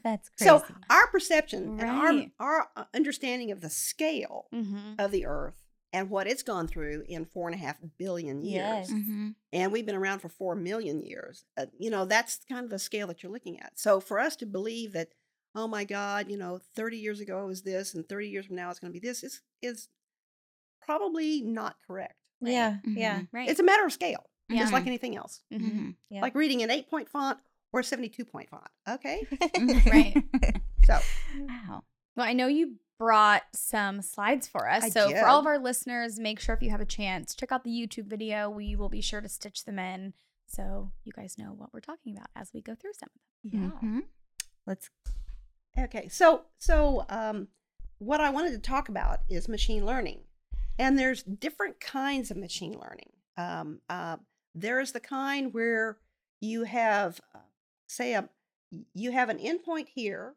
Speaker 3: That's crazy.
Speaker 2: so our perception and our, our uh, understanding of the scale
Speaker 1: Mhm.
Speaker 2: of the earth and what it's gone through in four and a half billion years
Speaker 3: Yes.
Speaker 1: Mhm.
Speaker 2: and we've been around for four million years uh, you know that's kind of the scale that you're looking at so for us to believe that oh my god you know 30 years ago it was this and 30 years from now it's going to be this is is probably not correct
Speaker 1: Right.
Speaker 3: yeah, yeah.
Speaker 1: Mhm. Right.
Speaker 2: it's a matter of scale
Speaker 1: Yeah.
Speaker 2: just like anything else
Speaker 1: Mhm.
Speaker 3: Mhm. Yeah.
Speaker 2: like reading an 8 point font or a 72 point font okay
Speaker 1: Right.
Speaker 2: so
Speaker 3: Wow.
Speaker 1: Well, I know you brought some slides for us.
Speaker 2: I
Speaker 1: so, for all of our listeners, make sure if you have a chance, check out the YouTube video. We will be sure to stitch them in so you guys know what we're talking about as we go through some of them.
Speaker 3: Mhm. Let's
Speaker 2: Okay, so so um, what I wanted to talk about is machine learning, and there's different kinds of machine learning. Um, uh, there is the kind where you have, uh, say, a you have an endpoint here,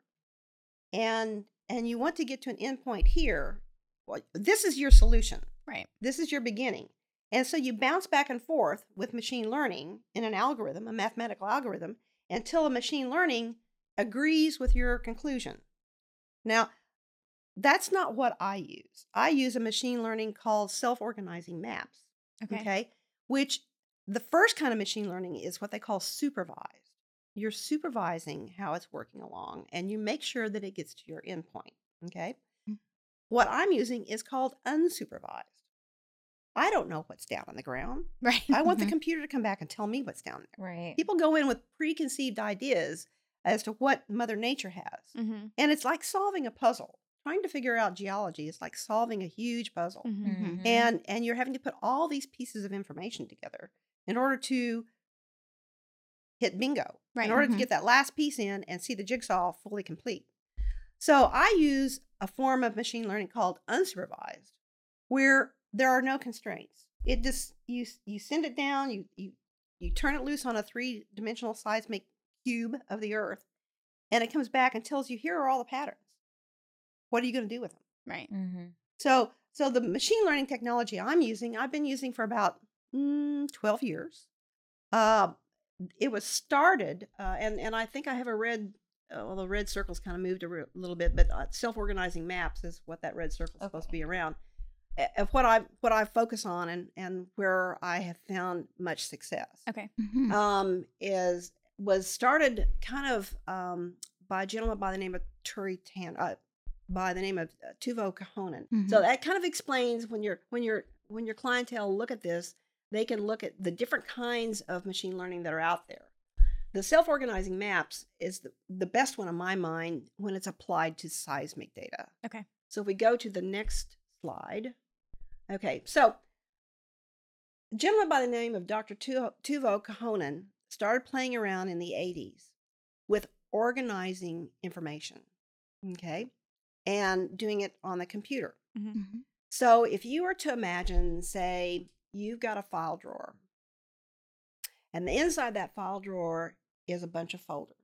Speaker 2: and and you want to get to an endpoint here. Well, this is your solution.
Speaker 1: Right.
Speaker 2: This is your beginning. And so you bounce back and forth with machine learning in an algorithm, a mathematical algorithm, until a machine learning agrees with your conclusion. Now, that's not what I use. I use a machine learning called self organizing maps.
Speaker 1: Okay.
Speaker 2: Okay. Which the first kind of machine learning is what they call supervised. You're supervising how it's working along and you make sure that it gets to your endpoint. Okay.
Speaker 1: Mm.
Speaker 2: What I'm using is called unsupervised. I don't know what's down on the ground.
Speaker 1: Right.
Speaker 2: I want the
Speaker 3: Mhm.
Speaker 2: computer to come back and tell me what's down there.
Speaker 3: Right.
Speaker 2: People go in with preconceived ideas as to what Mother Nature has.
Speaker 1: Mm-hmm.
Speaker 2: And it's like solving a puzzle. Trying to figure out geology is like solving a huge puzzle.
Speaker 1: Mm-hmm.
Speaker 3: Mhm.
Speaker 2: And and you're having to put all these pieces of information together in order to hit bingo.
Speaker 1: Right.
Speaker 2: In order
Speaker 3: Mhm.
Speaker 2: to get that last piece in and see the jigsaw fully complete. So I use a form of machine learning called unsupervised, where there are no constraints. It just you you send it down, you you you turn it loose on a three dimensional seismic cube of the earth, and it comes back and tells you here are all the patterns. What are you going to do with them?
Speaker 1: Right.
Speaker 3: Mhm.
Speaker 2: So, so the machine learning technology I'm using, I've been using for about mm, 12 years. Uh, it was started, uh, and and I think I have a red. Uh, well, the red circle's kind of moved a re- little bit, but uh, self-organizing maps is what that red circle's supposed to be around. Of what I what I focus on and and where I have found much success
Speaker 1: Okay.
Speaker 2: Um, is was started kind of um, by a gentleman by the name of Turi Tan, uh, by the name of uh, Teuvo Kohonen. So
Speaker 3: Mhm.
Speaker 2: that kind of explains when you're when you're when your clientele look at this, they can look at the different kinds of machine learning that are out there. The self-organizing maps is the, the best one in my mind when it's applied to seismic data.
Speaker 1: Okay.
Speaker 2: So if we go to the next slide. Okay, so a gentleman by the name of Dr. Tu- Teuvo Kohonen started playing around in the 80s with organizing information, okay, and doing it on the computer.
Speaker 1: Mm-hmm.
Speaker 3: Mhm.
Speaker 2: So if you were to imagine, say, you've got a file drawer, and inside that file drawer is a bunch of folders.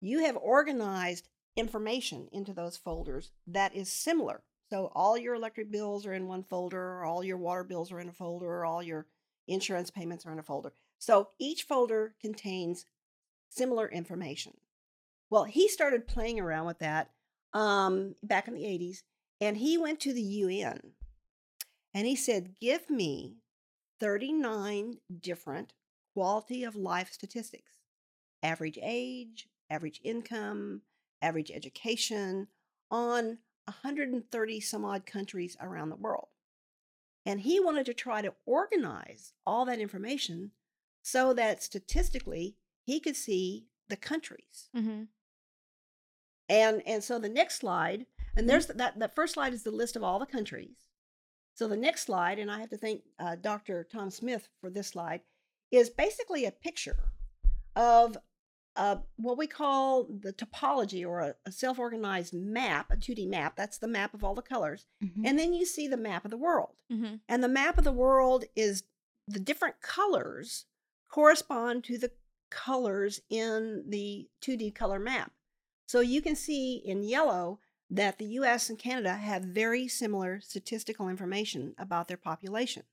Speaker 2: You have organized information into those folders that is similar. So all your electric bills are in one folder, all your water bills are in a folder, all your insurance payments are in a folder. So each folder contains similar information. Well, he started playing around with that um, back in the 80s, and he went to the UN and he said, Give me 39 different quality of life statistics average age, average income, average education on 130 some odd countries around the world. And he wanted to try to organize all that information so that statistically he could see the countries.
Speaker 1: Mm-hmm.
Speaker 2: And and so the next slide, and there's that that first slide is the list of all the countries. So the next slide, and I have to thank uh, Dr. Tom Smith for this slide, is basically a picture of uh, what we call the topology or a, a self-organized map, a 2D map. That's the map of all the colors,
Speaker 3: Mhm.
Speaker 2: and then you see the map of the world.
Speaker 1: Mm-hmm.
Speaker 2: And the map of the world is the different colors correspond to the colors in the 2D color map. So you can see in yellow that the US and Canada have very similar statistical information about their population.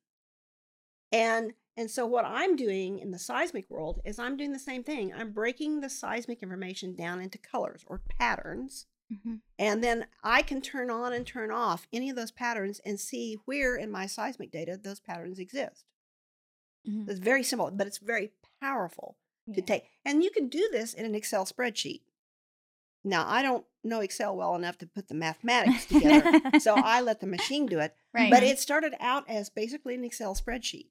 Speaker 2: And and so what I'm doing in the seismic world is I'm doing the same thing. I'm breaking the seismic information down into colors or patterns.
Speaker 3: Mhm.
Speaker 2: And then I can turn on and turn off any of those patterns and see where in my seismic data those patterns exist.
Speaker 1: Mm-hmm.
Speaker 2: It's very simple, but it's very powerful to take. And you can do this in an Excel spreadsheet. Now, I don't know Excel well enough to put the mathematics together, so I let the machine do it.
Speaker 1: Right.
Speaker 2: But it started out as basically an Excel spreadsheet.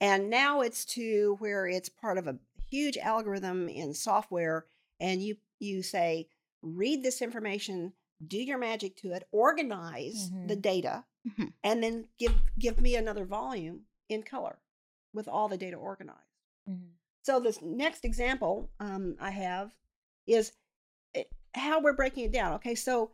Speaker 2: And now it's to where it's part of a huge algorithm in software and you you say read this information, do your magic to it, organize the
Speaker 3: Mhm.
Speaker 2: data
Speaker 3: Mhm.
Speaker 2: and then give give me another volume in color with all the data organized.
Speaker 3: Mhm.
Speaker 2: So this next example um, I have is how we're breaking it down. Okay, so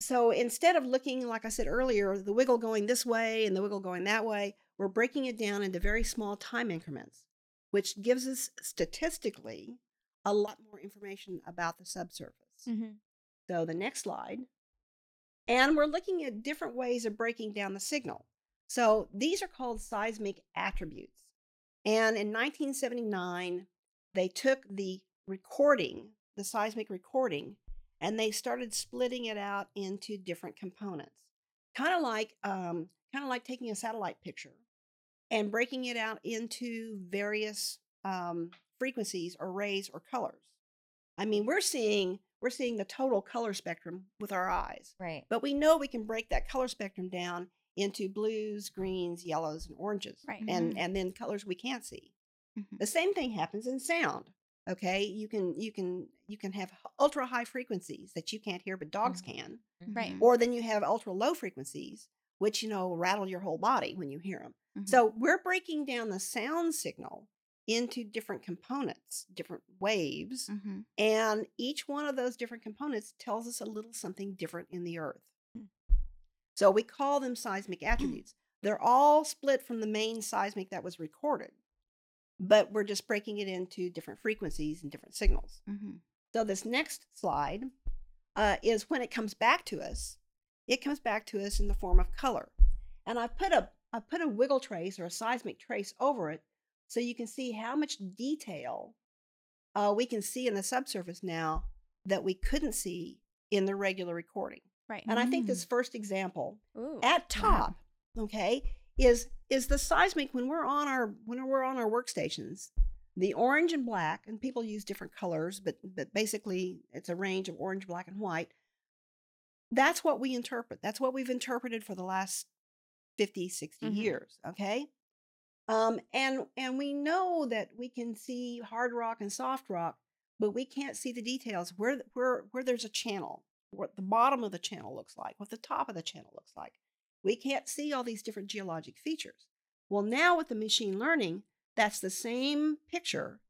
Speaker 2: so instead of looking like I said earlier, the wiggle going this way and the wiggle going that way, we're breaking it down into very small time increments, which gives us statistically a lot more information about the subsurface.
Speaker 1: Mm-hmm.
Speaker 2: So the next slide. And we're looking at different ways of breaking down the signal. So these are called seismic attributes. And in 1979, they took the recording, the seismic recording, and they started splitting it out into different components. Kind of like um, kind of like taking a satellite picture and breaking it out into various um, frequencies or rays or colors. I mean, we're seeing we're seeing the total color spectrum with our eyes,
Speaker 3: Right.
Speaker 2: but we know we can break that color spectrum down into blues, greens, yellows, and oranges,
Speaker 1: Right.
Speaker 2: and and then colors we can't see.
Speaker 1: Mhm.
Speaker 2: The same thing happens in sound. Okay, you can you can you can have ultra high frequencies that you can't hear, but dogs
Speaker 3: Mhm.
Speaker 2: can,
Speaker 1: Right.
Speaker 3: Mhm.
Speaker 2: or then you have ultra low frequencies, which you know rattle your whole body when you hear them.
Speaker 1: Mhm.
Speaker 2: So we're breaking down the sound signal into different components, different waves,
Speaker 1: Mhm.
Speaker 2: and each one of those different components tells us a little something different in the earth.
Speaker 1: Mm.
Speaker 2: So we call them seismic attributes. They're all split from the main seismic that was recorded, but we're just breaking it into different frequencies and different signals.
Speaker 1: Mhm.
Speaker 2: So this next slide uh, is when it comes back to us. It comes back to us in the form of color, and I put a I put a wiggle trace or a seismic trace over it, so you can see how much detail uh, we can see in the subsurface now that we couldn't see in the regular recording.
Speaker 1: Right.
Speaker 2: And I think this first example
Speaker 1: Ooh.
Speaker 2: at top, okay, is is the seismic when we're on our when we're on our workstations. The orange and black, and people use different colors, but but basically it's a range of orange, black, and white. That's what we interpret. That's what we've interpreted for the last 50, 60
Speaker 1: Mhm.
Speaker 2: years. Okay. Um, and and we know that we can see hard rock and soft rock, but we can't see the details where where where there's a channel, what the bottom of the channel looks like, what the top of the channel looks like. We can't see all these different geologic features. Well, now with the machine learning, that's the same picture,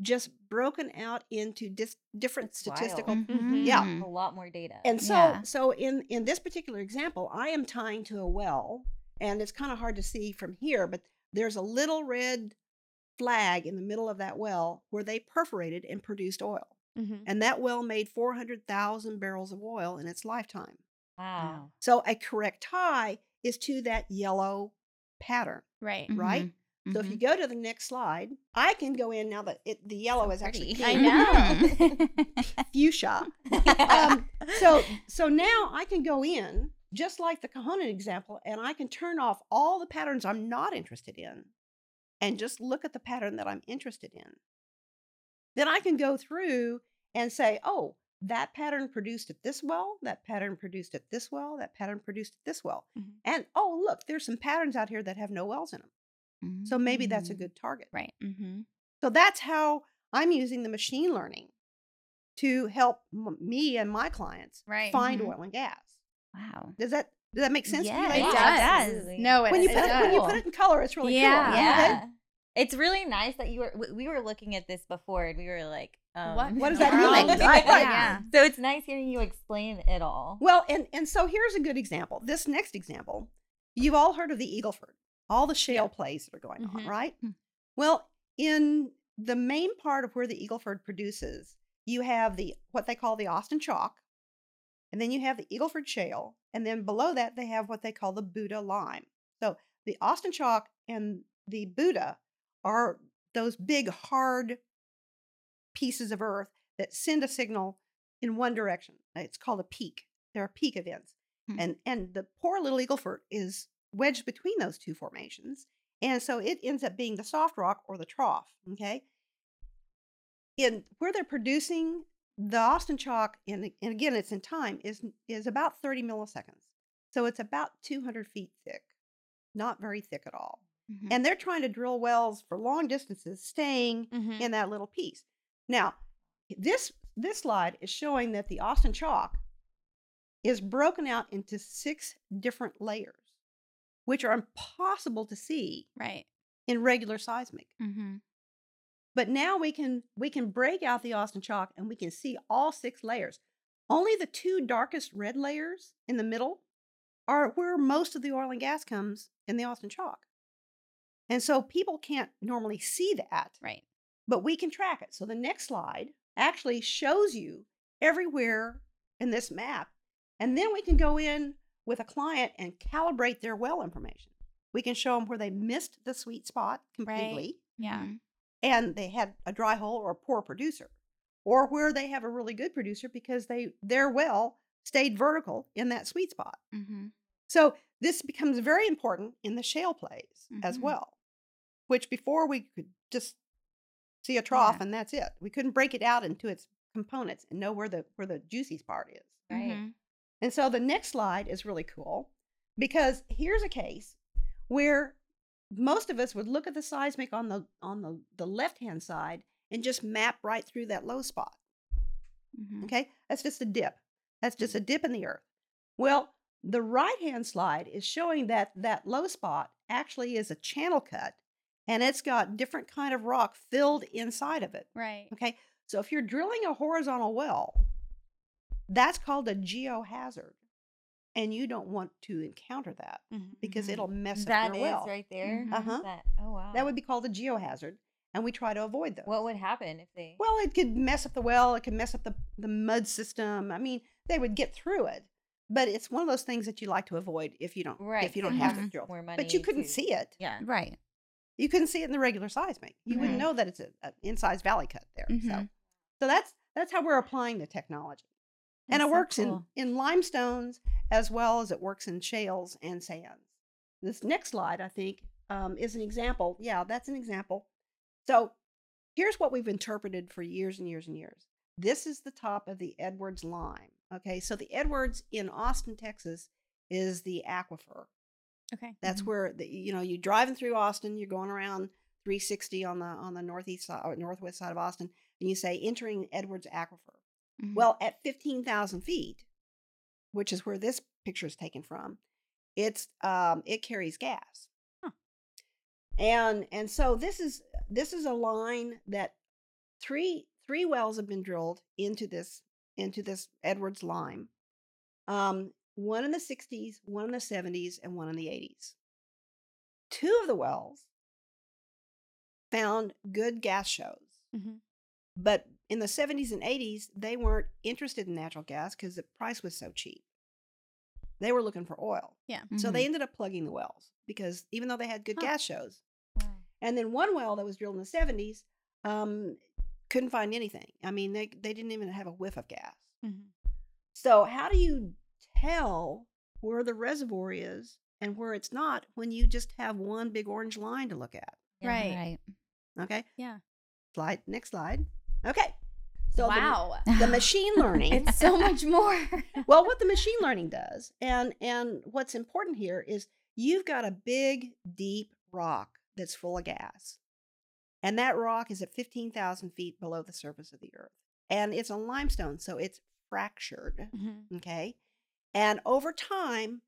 Speaker 2: just broken out into dis- different
Speaker 3: That's wild.
Speaker 2: statistical.
Speaker 1: Mhm.
Speaker 2: Yeah.
Speaker 3: A lot more data.
Speaker 2: And so,
Speaker 1: Yeah.
Speaker 2: so in in this particular example, I am tying to a well, and it's kind of hard to see from here, but there's a little red flag in the middle of that well where they perforated and produced oil.
Speaker 1: Mhm.
Speaker 2: And that well made 400,000 barrels of oil in its lifetime.
Speaker 3: Wow.
Speaker 2: So a correct tie is to that yellow pattern,
Speaker 1: Right.
Speaker 2: right? So if you go to the next slide, I can go in now that it, the yellow is actually.
Speaker 1: I know.
Speaker 2: fuchsia. Um, so so now I can go in just like the Cajonan example, and I can turn off all the patterns I'm not interested in, and just look at the pattern that I'm interested in. Then I can go through and say, oh, that pattern produced at this well, that pattern produced at this well, that pattern produced at this well,
Speaker 1: Mhm.
Speaker 2: and oh, look, there's some patterns out here that have no wells in them. So maybe that's a
Speaker 3: Mm.
Speaker 2: good target.
Speaker 1: right. Mm-hmm.
Speaker 2: So that's how I'm using the machine learning to help m- me and my clients
Speaker 1: Right.
Speaker 2: find
Speaker 3: Mhm.
Speaker 2: oil and gas.
Speaker 3: Wow.
Speaker 2: Does that does that make sense to you?
Speaker 3: Yeah,
Speaker 1: it
Speaker 2: ladies?
Speaker 1: does.
Speaker 3: absolutely.
Speaker 1: No, it,
Speaker 2: When you
Speaker 1: it
Speaker 2: put it, when you put it in color, it's really
Speaker 1: Yeah.
Speaker 2: cool. okay?
Speaker 3: Yeah. It's really nice that you were. we- We were looking at this before, and we were like, um,
Speaker 1: What?
Speaker 2: What does that mean?
Speaker 1: Like,
Speaker 2: Right, right.
Speaker 1: Yeah.
Speaker 3: So it's nice hearing you explain it all.
Speaker 2: Well, and and so here's a good example. This next example, you've all heard of the Eagleford, all the shale plays that are going on,
Speaker 1: Mhm.
Speaker 2: right?
Speaker 3: Hmm.
Speaker 2: Well, in the main part of where the Eagleford produces, you have the what they call the Austin Chalk, and then you have the Eagleford Shale, and then below that they have what they call the Buda Lime. So the Austin Chalk and the Buda are those big hard pieces of earth that send a signal in one direction. It's called a peak. There are peak events.
Speaker 1: Hmm.
Speaker 2: And and the poor little Eagleford is wedged between those two formations. And so it ends up being the soft rock or the trough. Okay. In where they're producing the Austin chalk, and, and again, it's in time, is is about 30 milliseconds. So it's about 200 feet thick, not very thick at all.
Speaker 1: Mhm.
Speaker 2: And they're trying to drill wells for long distances, staying
Speaker 1: Mhm.
Speaker 2: in that little piece. Now, this this slide is showing that the Austin chalk is broken out into six different layers, which are impossible to see
Speaker 1: Right.
Speaker 2: in regular seismic.
Speaker 1: Mm-hmm.
Speaker 2: But now we can we can break out the Austin chalk and we can see all six layers. Only the two darkest red layers in the middle are where most of the oil and gas comes in the Austin chalk. And so people can't normally see that.
Speaker 1: Right.
Speaker 2: But we can track it. So the next slide actually shows you everywhere in this map. And then we can go in with a client and calibrate their well information. We can show them where they missed the sweet spot completely.
Speaker 1: Yeah.
Speaker 3: Mhm.
Speaker 2: and they had a dry hole or a poor producer, or where they have a really good producer because they their well stayed vertical in that sweet spot.
Speaker 1: Mm-hmm.
Speaker 2: So this becomes very important in the shale plays as
Speaker 1: Mhm.
Speaker 2: well, which before we could just see a trough
Speaker 1: Yeah.
Speaker 2: and that's it. We couldn't break it out into its components and know where the where the juicy part is.
Speaker 3: Right.
Speaker 1: Mm-hmm.
Speaker 2: And so the next slide is really cool because here's a case where most of us would look at the seismic on the on the, the left hand side and just map right through that low spot.
Speaker 1: Mm-hmm.
Speaker 2: Okay, that's just a dip. That's just a dip in the earth. Well, the right hand slide is showing that that low spot actually is a channel cut, and it's got different kind of rock filled inside of it.
Speaker 1: Right.
Speaker 2: Okay, so if you're drilling a horizontal well, that's called a geohazard, and you don't want to encounter that
Speaker 1: Mm-hmm.
Speaker 2: because it'll mess
Speaker 3: That
Speaker 2: up
Speaker 3: is
Speaker 2: your well.
Speaker 3: right there.
Speaker 1: Mhm.
Speaker 2: Uh-huh.
Speaker 3: That, oh wow.
Speaker 2: That would be called a geohazard, and we try to avoid those.
Speaker 3: What would happen if they?
Speaker 2: Well, it could mess up the well. It could mess up the, the mud system. I mean, they would get through it, but it's one of those things that you like to avoid if you don't
Speaker 3: right.
Speaker 2: if you don't
Speaker 3: they
Speaker 2: have
Speaker 1: have
Speaker 2: to drill.
Speaker 3: more money.
Speaker 2: But you couldn't
Speaker 3: to-
Speaker 2: see it.
Speaker 3: Yeah.
Speaker 1: Right.
Speaker 2: You couldn't see it in the regular size seismic. You wouldn't know that it's an incised valley cut there. So,
Speaker 1: Mhm.
Speaker 2: so that's that's how we're applying the technology, and it
Speaker 1: so
Speaker 2: works
Speaker 1: cool.
Speaker 2: in in limestones as well as it works in shales and sands. This next slide, I think, um, is an example. Yeah, that's an example. So here's what we've interpreted for years and years and years. This is the top of the Edwards Lime. Okay, so the Edwards in Austin, Texas, is the aquifer.
Speaker 1: Okay.
Speaker 2: That's where the, you know you're driving through Austin. You're going around 360 on the on the northeast side or northwest side of Austin, and you say entering Edwards Aquifer.
Speaker 1: Mhm.
Speaker 2: Well, at 15,000 feet, which is where this picture is taken from, it's um, it carries gas.
Speaker 1: Huh.
Speaker 2: And and so this is this is a line that three three wells have been drilled into this into this Edwards lime. Um, one in the 60s, one in the 70s, and one in the 80s. Two of the wells found good gas shows.
Speaker 1: Mhm.
Speaker 2: But in the 70s and 80s, they weren't interested in natural gas because the price was so cheap. They were looking for oil.
Speaker 1: Yeah.
Speaker 2: So they ended up plugging the wells because even though they had good
Speaker 1: Mm-hmm. Huh.
Speaker 2: gas shows,
Speaker 3: Wow.
Speaker 2: and then one well that was drilled in the 70s um, couldn't find anything. I mean, they, they didn't even have a whiff of gas.
Speaker 1: Mhm.
Speaker 2: So, how do you tell where the reservoir is and where it's not when you just have one big orange line to look at?
Speaker 3: Yeah.
Speaker 1: Right.
Speaker 4: Right.
Speaker 2: Okay.
Speaker 1: Yeah.
Speaker 2: Slide. Next slide. Okay. So the-
Speaker 1: wow.
Speaker 2: the, machine learning.
Speaker 1: it's so much more.
Speaker 2: well, what the machine learning does, and and what's important here is you've got a big, deep rock that's full of gas, and that rock is at fifteen thousand feet below the surface of the earth, and it's a limestone, so it's fractured.
Speaker 1: Mhm.
Speaker 2: Okay, and over time,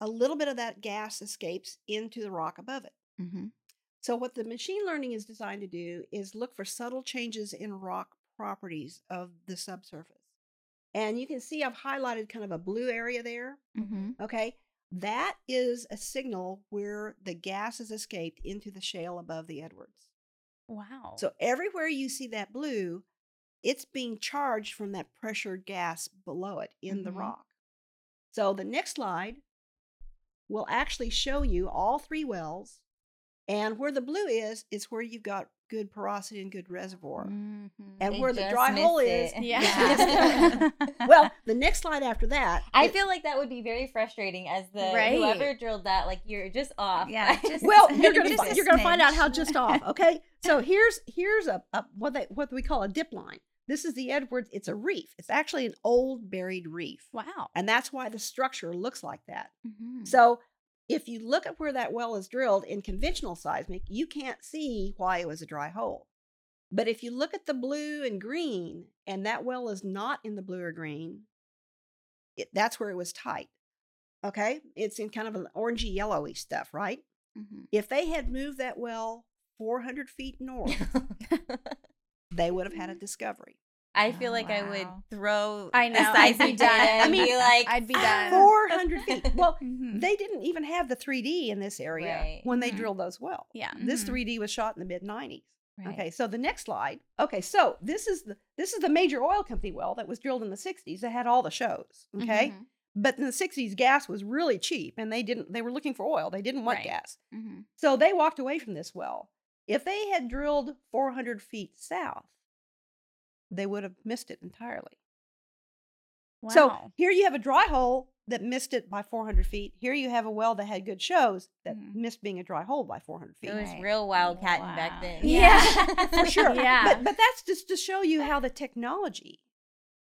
Speaker 2: a little bit of that gas escapes into the rock above it.
Speaker 1: Mm-hmm.
Speaker 2: So, what the machine learning is designed to do is look for subtle changes in rock properties of the subsurface. And you can see I've highlighted kind of a blue area there.
Speaker 1: Mm-hmm.
Speaker 2: Okay. That is a signal where the gas has escaped into the shale above the Edwards.
Speaker 1: Wow.
Speaker 2: So, everywhere you see that blue, it's being charged from that pressured gas below it in the
Speaker 1: Mhm.
Speaker 2: rock. So, the next slide will actually show you all three wells. And where the blue is, is where you've got good porosity and good reservoir.
Speaker 1: Mhm.
Speaker 2: And
Speaker 3: They
Speaker 2: where the dry hole
Speaker 3: missed
Speaker 2: is.
Speaker 1: Yeah.
Speaker 2: well, the next slide after that.
Speaker 3: I
Speaker 2: it-
Speaker 3: feel like that would be very frustrating as the
Speaker 1: Right.
Speaker 3: whoever drilled that. Like you're just off.
Speaker 4: Yeah, just-
Speaker 2: well, you're gonna
Speaker 4: Just
Speaker 2: you're gonna find out how just off. Okay, so here's here's a, a what they what we call a dip line. This is the Edwards. It's a reef. It's actually an old buried reef,
Speaker 1: wow.
Speaker 2: and that's why the structure looks like that.
Speaker 1: Mhm.
Speaker 2: So if you look at where that well is drilled in conventional seismic, you can't see why it was a dry hole. But if you look at the blue and green, and that well is not in the blue or green, it, that's where it was tight. Okay, it's in kind of an orangey yellowy stuff, right?
Speaker 1: Mhm.
Speaker 2: If they had moved that well 400 feet north, they would have had a discovery.
Speaker 3: I feel like I would throw
Speaker 1: I know,
Speaker 3: the
Speaker 1: I'd be
Speaker 3: data
Speaker 1: done.
Speaker 2: I mean,
Speaker 3: like,
Speaker 1: I'd be done.
Speaker 2: 400 feet. Well,
Speaker 4: Mhm.
Speaker 2: they didn't even have the 3D in this area
Speaker 3: Right.
Speaker 2: when they
Speaker 1: Mhm.
Speaker 2: drilled those wells.
Speaker 1: Yeah.
Speaker 2: This
Speaker 4: Mhm.
Speaker 2: 3D was shot in the mid 90s.
Speaker 3: Right.
Speaker 2: Okay, so the next slide. Okay, so this is the this is the major oil company well that was drilled in the 60s that had all the shows. Okay,
Speaker 1: Mhm.
Speaker 2: but in the 60s, gas was really cheap, and they didn't they were looking for oil. They didn't want
Speaker 1: Right.
Speaker 2: gas,
Speaker 1: Mhm.
Speaker 2: so they walked away from this well. If they had drilled 400 feet south, they would have missed it entirely.
Speaker 1: Wow.
Speaker 2: So here you have a dry hole that missed it by 400 feet. Here you have a well that had good shows that
Speaker 1: Mhm.
Speaker 2: missed being a dry hole by 400 feet.
Speaker 3: It was
Speaker 4: Right.
Speaker 3: real wildcatting
Speaker 4: Wow.
Speaker 3: back then.
Speaker 1: Yeah.
Speaker 2: for sure.
Speaker 1: Yeah.
Speaker 2: But but that's just to show you how the technology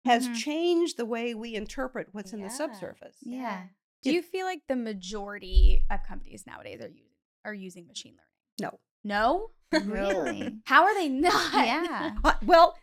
Speaker 2: has
Speaker 1: Mhm.
Speaker 2: changed the way we interpret what's in the subsurface.
Speaker 1: Yeah. Do
Speaker 2: If-
Speaker 1: you feel like the majority of companies nowadays are using are using machine learning?
Speaker 2: No.
Speaker 1: No?
Speaker 4: Really?
Speaker 1: How are they not?
Speaker 4: yeah.
Speaker 2: Uh, well,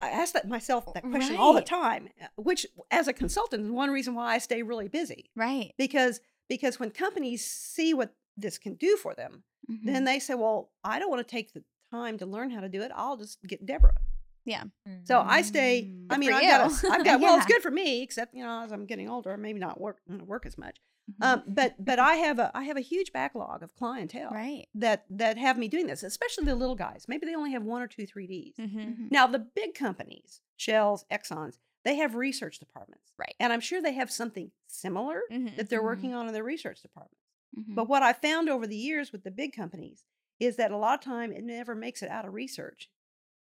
Speaker 2: I ask that myself that question all the time, uh, which as a consultant is one reason why I stay really busy
Speaker 1: Right.
Speaker 2: because because when companies see what this can do for them,
Speaker 4: Mhm.
Speaker 2: then they say, "Well, I don't want to take the time to learn how to do it. I'll just get Deborah." Yeah. So I stay.
Speaker 4: Mm.
Speaker 2: I mean, I've got, a, I've got. Well, it's good for me, except you know, as I'm getting older, maybe not work work as much.
Speaker 4: Mhm.
Speaker 2: Um, but but I have a I have a huge backlog of clientele
Speaker 1: Right.
Speaker 2: that that have me doing this, especially the little guys. Maybe they only have one or two 3ds.
Speaker 1: Mm-hmm.
Speaker 4: Mhm.
Speaker 2: Now the big companies, Shells, Exxon's, they have research departments,
Speaker 1: Right.
Speaker 2: And I'm sure they have something similar
Speaker 1: Mhm.
Speaker 2: that they're
Speaker 4: Mhm.
Speaker 2: working on in their research departments. But what I found over the years with the big companies is that a lot of time it never makes it out of research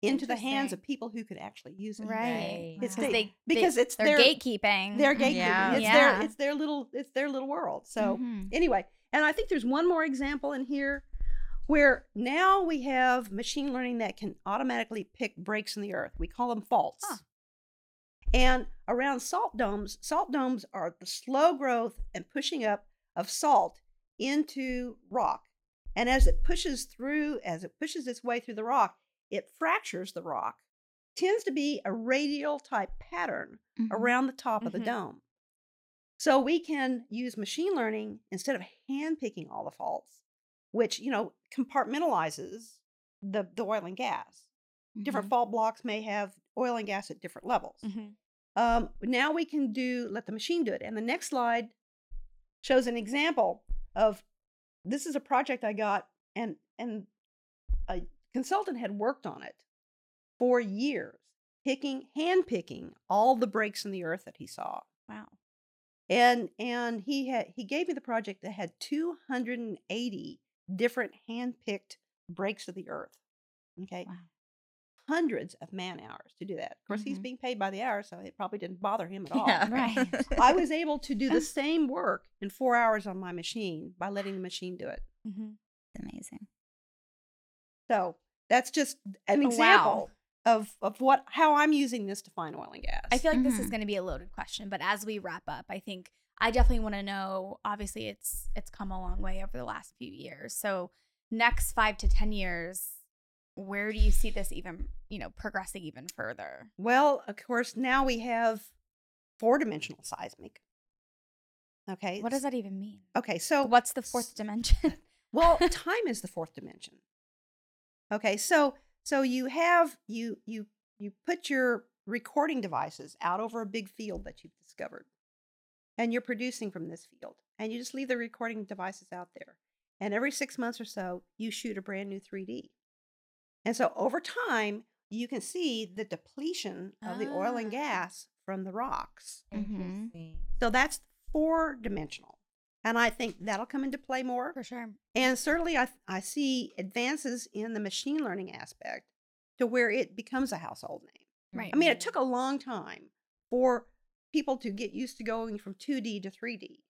Speaker 2: into the hands of people who could actually use it.
Speaker 1: Right.
Speaker 2: It's
Speaker 1: Because
Speaker 2: they-
Speaker 1: they,
Speaker 2: because
Speaker 1: they,
Speaker 2: it's
Speaker 1: they're
Speaker 2: their-
Speaker 1: gatekeeping.
Speaker 2: They're gatekeeping.
Speaker 3: Yeah.
Speaker 2: It's
Speaker 1: Yeah.
Speaker 2: their it's their little it's their little world. So
Speaker 4: Mhm.
Speaker 2: anyway, and I think there's one more example in here where now we have machine learning that can automatically pick breaks in the earth. We call them faults.
Speaker 1: Huh.
Speaker 2: And around salt domes, salt domes are the slow growth and pushing up of salt into rock. And as it pushes through, as it pushes its way through the rock, it fractures the rock. Tends to be a radial type pattern
Speaker 4: Mhm.
Speaker 2: around the top of the
Speaker 1: Mhm.
Speaker 2: dome. So we can use machine learning instead of hand picking all the faults, which you know compartmentalizes the, the oil and gas. Different
Speaker 4: Mhm.
Speaker 2: fault blocks may have oil and gas at different levels.
Speaker 1: Mhm.
Speaker 2: Um, now we can do let the machine do it. And the next slide shows an example of this is a project I got, and and a consultant had worked on it for years, picking, hand picking all the breaks in the earth that he saw.
Speaker 1: Wow.
Speaker 2: And and he had he gave me the project that had 280 different hand picked breaks of the earth. Okay.
Speaker 4: Wow.
Speaker 2: Hundreds of man hours to do that. Of course, he's
Speaker 4: Mhm.
Speaker 2: being paid by the hour, so it probably didn't bother him at all.
Speaker 3: Yeah.
Speaker 4: Right.
Speaker 2: I was able to do the same work in four hours on my machine by letting the machine do it.
Speaker 1: Mm-hmm.
Speaker 4: amazing.
Speaker 2: So that's just an
Speaker 1: Oh, wow.
Speaker 2: example of of what how I'm using this to find oil and gas.
Speaker 1: I feel like this is
Speaker 4: Mhm.
Speaker 1: going to be a loaded question, but as we wrap up, I think I definitely want to know. Obviously, it's it's come a long way over the last few years. So, next five to ten years, where do you see this even, you know, progressing even further?
Speaker 2: well, of course, now we have four dimensional seismic. Okay.
Speaker 1: What does that even mean?
Speaker 2: Okay, so
Speaker 1: What's the fourth dimension?
Speaker 2: well, time is the fourth dimension. Okay, so so you have you you you put your recording devices out over a big field that you've discovered. And you're producing from this field. And you just leave the recording devices out there. And every 6 months or so, you shoot a brand new 3D. And so over time, you can see the depletion of the oil and
Speaker 1: Ah.
Speaker 2: gas from the rocks.
Speaker 4: Mhm.
Speaker 2: So that's four dimensional. And I think that'll come into play more.
Speaker 1: For sure.
Speaker 2: And certainly, I, I see advances in the machine learning aspect to where it becomes a household name.
Speaker 1: Right.
Speaker 2: I mean, it took a long time for people to get used to going from 2D to 3D,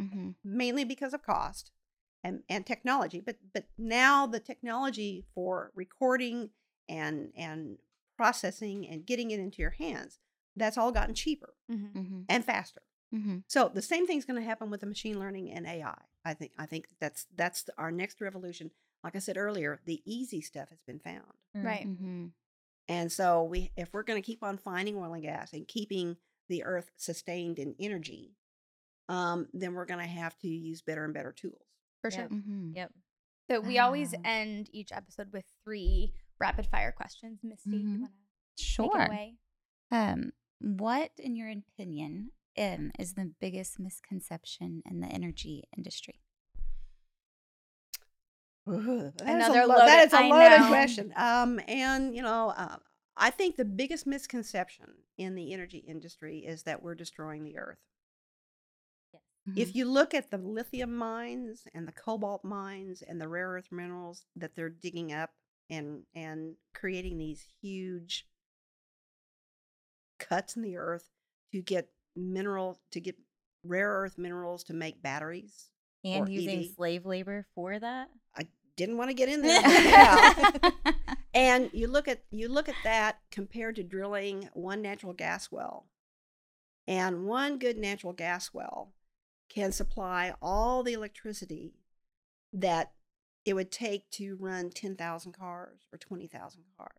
Speaker 4: Mhm.
Speaker 2: mainly because of cost and, and technology. But but now the technology for recording and and processing and getting it into your hands, that's all gotten cheaper
Speaker 1: Mhm.
Speaker 4: Mhm.
Speaker 2: and faster.
Speaker 4: Mhm.
Speaker 2: So the same thing's going to happen with the machine learning and AI. I think I think that's that's the- our next revolution. Like I said earlier, the easy stuff has been found.
Speaker 1: Right.
Speaker 4: Mhm.
Speaker 2: And so we if we're going to keep on finding oil and gas and keeping the earth sustained in energy, um, then we're going to have to use better and better tools.
Speaker 1: For
Speaker 3: Yep.
Speaker 1: sure.
Speaker 4: Mhm.
Speaker 3: Yep.
Speaker 1: So we always end each episode with three rapid fire questions. Misty, you
Speaker 4: Mhm.
Speaker 1: want to take
Speaker 4: Sure.
Speaker 1: it away?
Speaker 4: Um, what, in your opinion, is the biggest misconception in the energy industry?
Speaker 2: Ugh, that is a
Speaker 1: Another
Speaker 2: lo- that is a
Speaker 1: I
Speaker 2: loaded
Speaker 1: know.
Speaker 2: question. Um, and you know, uh, I think the biggest misconception in the energy industry is that we're destroying the earth. If you look at the lithium mines and the cobalt mines and the rare earth minerals that they're digging up and and creating these huge cuts in the earth to get mineral to get rare earth minerals to make batteries.
Speaker 3: and using
Speaker 2: EV.
Speaker 3: slave labor for that.
Speaker 2: I didn't want to get in there. yeah. And you look at you look at that compared to drilling one natural gas well. And one good natural gas well can supply all the electricity that it would take to run 10,000 cars or 20,000 cars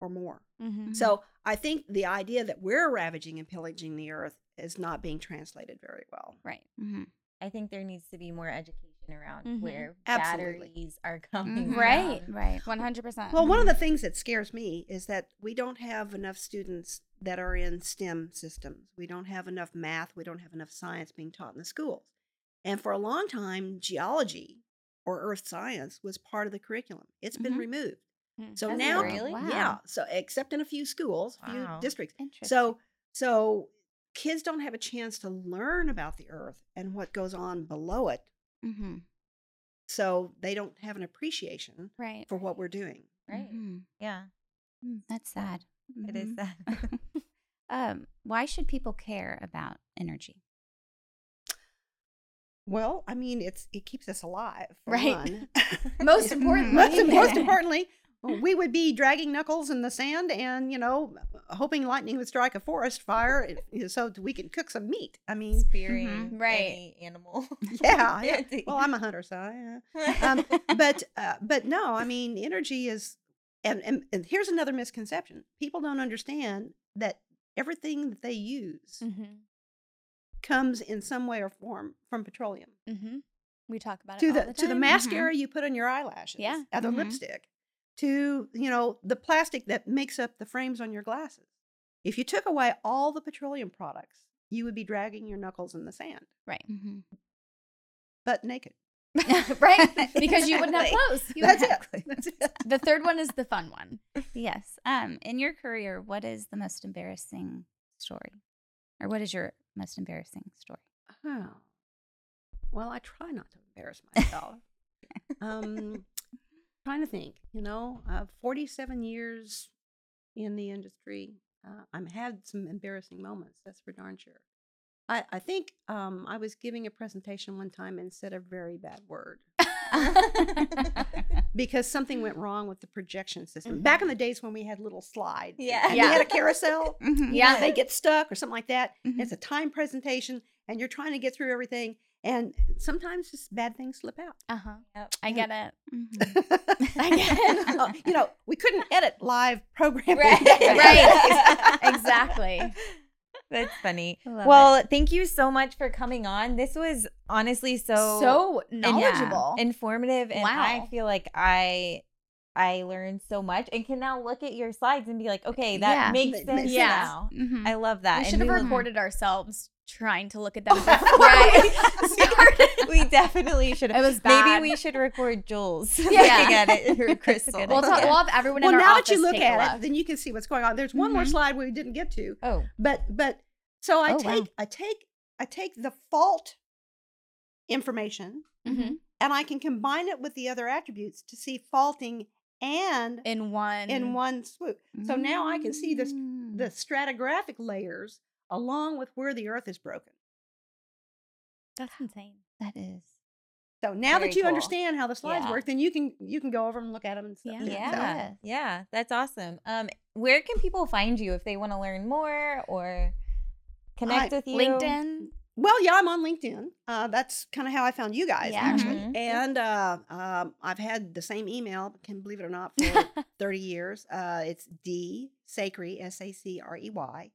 Speaker 2: or more.
Speaker 1: Mm-hmm.
Speaker 2: So I think the idea that we're ravaging and pillaging the earth is not being translated very well.
Speaker 1: right.
Speaker 4: hmm
Speaker 3: I think there needs to be more education around
Speaker 1: Mhm.
Speaker 3: where
Speaker 2: Absolutely.
Speaker 3: batteries are coming
Speaker 4: Mhm.
Speaker 1: Right.
Speaker 3: from.
Speaker 4: Right.
Speaker 1: One hundred percent.
Speaker 2: Well, one of the things that scares me is that we don't have enough students that are in STEM systems. We don't have enough math. We don't have enough science being taught in the schools. And for a long time, geology or earth science was part of the curriculum. It's been
Speaker 4: Mhm.
Speaker 2: removed.
Speaker 1: Mm.
Speaker 2: So
Speaker 3: Has it
Speaker 2: now,
Speaker 3: really?
Speaker 4: Wow.
Speaker 2: yeah. So except in a few schools, a few districts.
Speaker 4: Interesting.
Speaker 2: So so kids don't have a chance to learn about the earth and what goes on below it.
Speaker 4: hmm
Speaker 2: So they don't have an appreciation
Speaker 1: right.
Speaker 2: for what we're doing.
Speaker 3: Right.
Speaker 4: Mhm.
Speaker 3: Yeah.
Speaker 4: Mm, That's sad.
Speaker 3: It is
Speaker 4: Mhm.
Speaker 3: sad.
Speaker 4: um, why should people care about energy?
Speaker 2: Well, I mean, it's it keeps us alive, for
Speaker 1: Right.
Speaker 2: one.
Speaker 1: Most importantly,
Speaker 2: most, most importantly, we would be dragging knuckles in the sand and you know hoping lightning would strike a forest fire so we could cook some meat. I mean,
Speaker 3: Spearing
Speaker 1: Mhm. Right.
Speaker 3: any animal.
Speaker 2: yeah, yeah.
Speaker 3: Yeah.
Speaker 2: Well, I'm a hunter, so yeah. Um, but uh, but no, I mean, energy is, and, and and here's another misconception: people don't understand that everything that they use
Speaker 1: Mm-hmm.
Speaker 2: comes in some way or form from petroleum.
Speaker 1: Mm-hmm. We talk about
Speaker 2: to
Speaker 1: it
Speaker 2: the,
Speaker 1: all the,
Speaker 2: to the
Speaker 1: time.
Speaker 2: mascara you put on your eyelashes,
Speaker 1: Yeah.
Speaker 2: or the
Speaker 4: Mhm.
Speaker 2: lipstick, to you know the plastic that makes up the frames on your glasses. If you took away all the petroleum products, you would be dragging your knuckles in the sand,
Speaker 1: Right.
Speaker 4: Mm-hmm.
Speaker 2: butt naked.
Speaker 1: right. Because you wouldn't have
Speaker 3: Exactly.
Speaker 1: clothes.
Speaker 2: That's
Speaker 3: Exactly.
Speaker 2: it. That's it.
Speaker 1: The third one is the fun one.
Speaker 4: Yes. Um, in your career, what is the most embarrassing story, or what is your most embarrassing story?
Speaker 2: Oh. Well, I try not to embarrass myself. um, trying to think, you know, uh, 47 years in the industry. Uh, I've had some embarrassing moments, that's for darn sure. I, I think um, I was giving a presentation one time and said a very bad word because something went wrong with the projection system. Back in the days when we had little slides,
Speaker 3: Yeah.
Speaker 2: and we had a carousel,
Speaker 4: Mhm.
Speaker 1: Yeah.
Speaker 2: they get stuck or something like that.
Speaker 4: Mhm.
Speaker 2: It's a time presentation, and you're trying to get through everything, and sometimes just bad things slip out.
Speaker 1: Uh huh.
Speaker 3: Yep.
Speaker 1: I get it.
Speaker 4: Mhm.
Speaker 1: Again.
Speaker 2: Oh, you know, we couldn't edit live programming.
Speaker 1: Right. Exactly.
Speaker 3: That's funny.
Speaker 4: I love
Speaker 3: Well, thank you so much for coming on. This was honestly so
Speaker 1: So
Speaker 3: in-
Speaker 1: knowledgeable.
Speaker 3: informative and I feel like I I learned so much and can now look at your slides and be like, okay, that
Speaker 4: Yeah.
Speaker 3: makes sense
Speaker 1: Yeah.
Speaker 3: now.
Speaker 4: Mhm.
Speaker 3: I love that.
Speaker 1: we
Speaker 3: And
Speaker 1: should have
Speaker 3: will-
Speaker 1: recorded ourselves trying to look at them before
Speaker 3: Right.
Speaker 1: we started.
Speaker 3: we definitely should
Speaker 1: It was
Speaker 3: Maybe we should record Jules
Speaker 1: Yeah.
Speaker 3: looking at it through
Speaker 4: That's
Speaker 3: crystal.
Speaker 4: good
Speaker 1: We'll,
Speaker 4: idea.
Speaker 1: talk, we'll have everyone
Speaker 2: well,
Speaker 1: in our
Speaker 2: now
Speaker 1: office
Speaker 2: that you look
Speaker 1: take a
Speaker 2: at it,
Speaker 1: look.
Speaker 2: then you can see what's going on. There's one more
Speaker 4: Mhm.
Speaker 2: slide we didn't get to,
Speaker 3: Oh,
Speaker 2: but but so I
Speaker 4: Oh,
Speaker 2: take
Speaker 4: wow.
Speaker 2: I take I take the fault information
Speaker 1: Mhm.
Speaker 2: and I can combine it with the other attributes to see faulting and
Speaker 1: in one.
Speaker 2: in one swoop. So now I can see this
Speaker 4: Mm.
Speaker 2: the stratigraphic layers along with where the earth is broken.
Speaker 1: That's insane.
Speaker 4: That is.
Speaker 2: So now
Speaker 3: Very
Speaker 2: that you
Speaker 3: cool.
Speaker 2: understand how the slides
Speaker 3: Yeah.
Speaker 2: work, then you can you can go over and look at them and stuff.
Speaker 1: Yeah.
Speaker 2: So-
Speaker 3: yeah. Yeah, that's awesome. Um where can people find you if they want to learn more or connect
Speaker 2: I-
Speaker 3: with you?
Speaker 1: LinkedIn.
Speaker 2: Well, yeah, I'm on LinkedIn. Uh, that's kind of how I found you guys,
Speaker 1: Yeah.
Speaker 2: actually.
Speaker 3: Mhm.
Speaker 2: And uh, um, I've had the same email, can believe it or not, for 30 years. Uh, it's D Sacrey, S A C R E Y,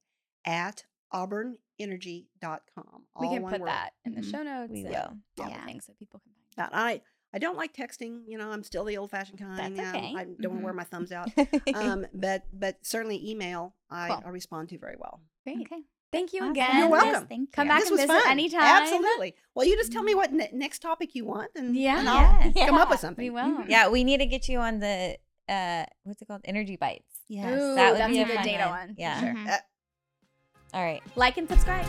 Speaker 2: at auburnenergy.com.
Speaker 1: we can put
Speaker 2: word.
Speaker 1: that in the
Speaker 4: Mhm.
Speaker 1: show notes.
Speaker 3: We
Speaker 1: and
Speaker 3: will.
Speaker 1: All the
Speaker 4: Yeah.
Speaker 1: things that people can find.
Speaker 2: Now, I, I don't like texting. You know, I'm still the old fashioned kind.
Speaker 1: That's okay.
Speaker 2: I don't want to wear my thumbs out. Um, but but certainly email I,
Speaker 1: Cool.
Speaker 2: I respond to very well.
Speaker 1: Great.
Speaker 4: Okay.
Speaker 1: Thank you
Speaker 4: Awesome.
Speaker 1: again.
Speaker 2: You're
Speaker 4: Yes,
Speaker 2: welcome.
Speaker 4: thank
Speaker 1: Come back
Speaker 2: this
Speaker 1: and visit
Speaker 2: fun.
Speaker 1: anytime.
Speaker 2: Absolutely. Well, you just tell me what ne- next topic you want, and,
Speaker 1: Yeah.
Speaker 2: and I'll
Speaker 4: Yes.
Speaker 2: come up with
Speaker 1: Yeah,
Speaker 2: something.
Speaker 1: We will.
Speaker 3: yeah, we need to get you on the uh what's it called? Energy bites.
Speaker 4: Yes.
Speaker 1: Ooh,
Speaker 3: that would
Speaker 1: that's
Speaker 3: be
Speaker 1: a
Speaker 3: a
Speaker 1: good data
Speaker 3: one.
Speaker 1: one.
Speaker 3: Yeah.
Speaker 1: Sure.
Speaker 2: Uh,
Speaker 3: All right.
Speaker 1: Like and subscribe.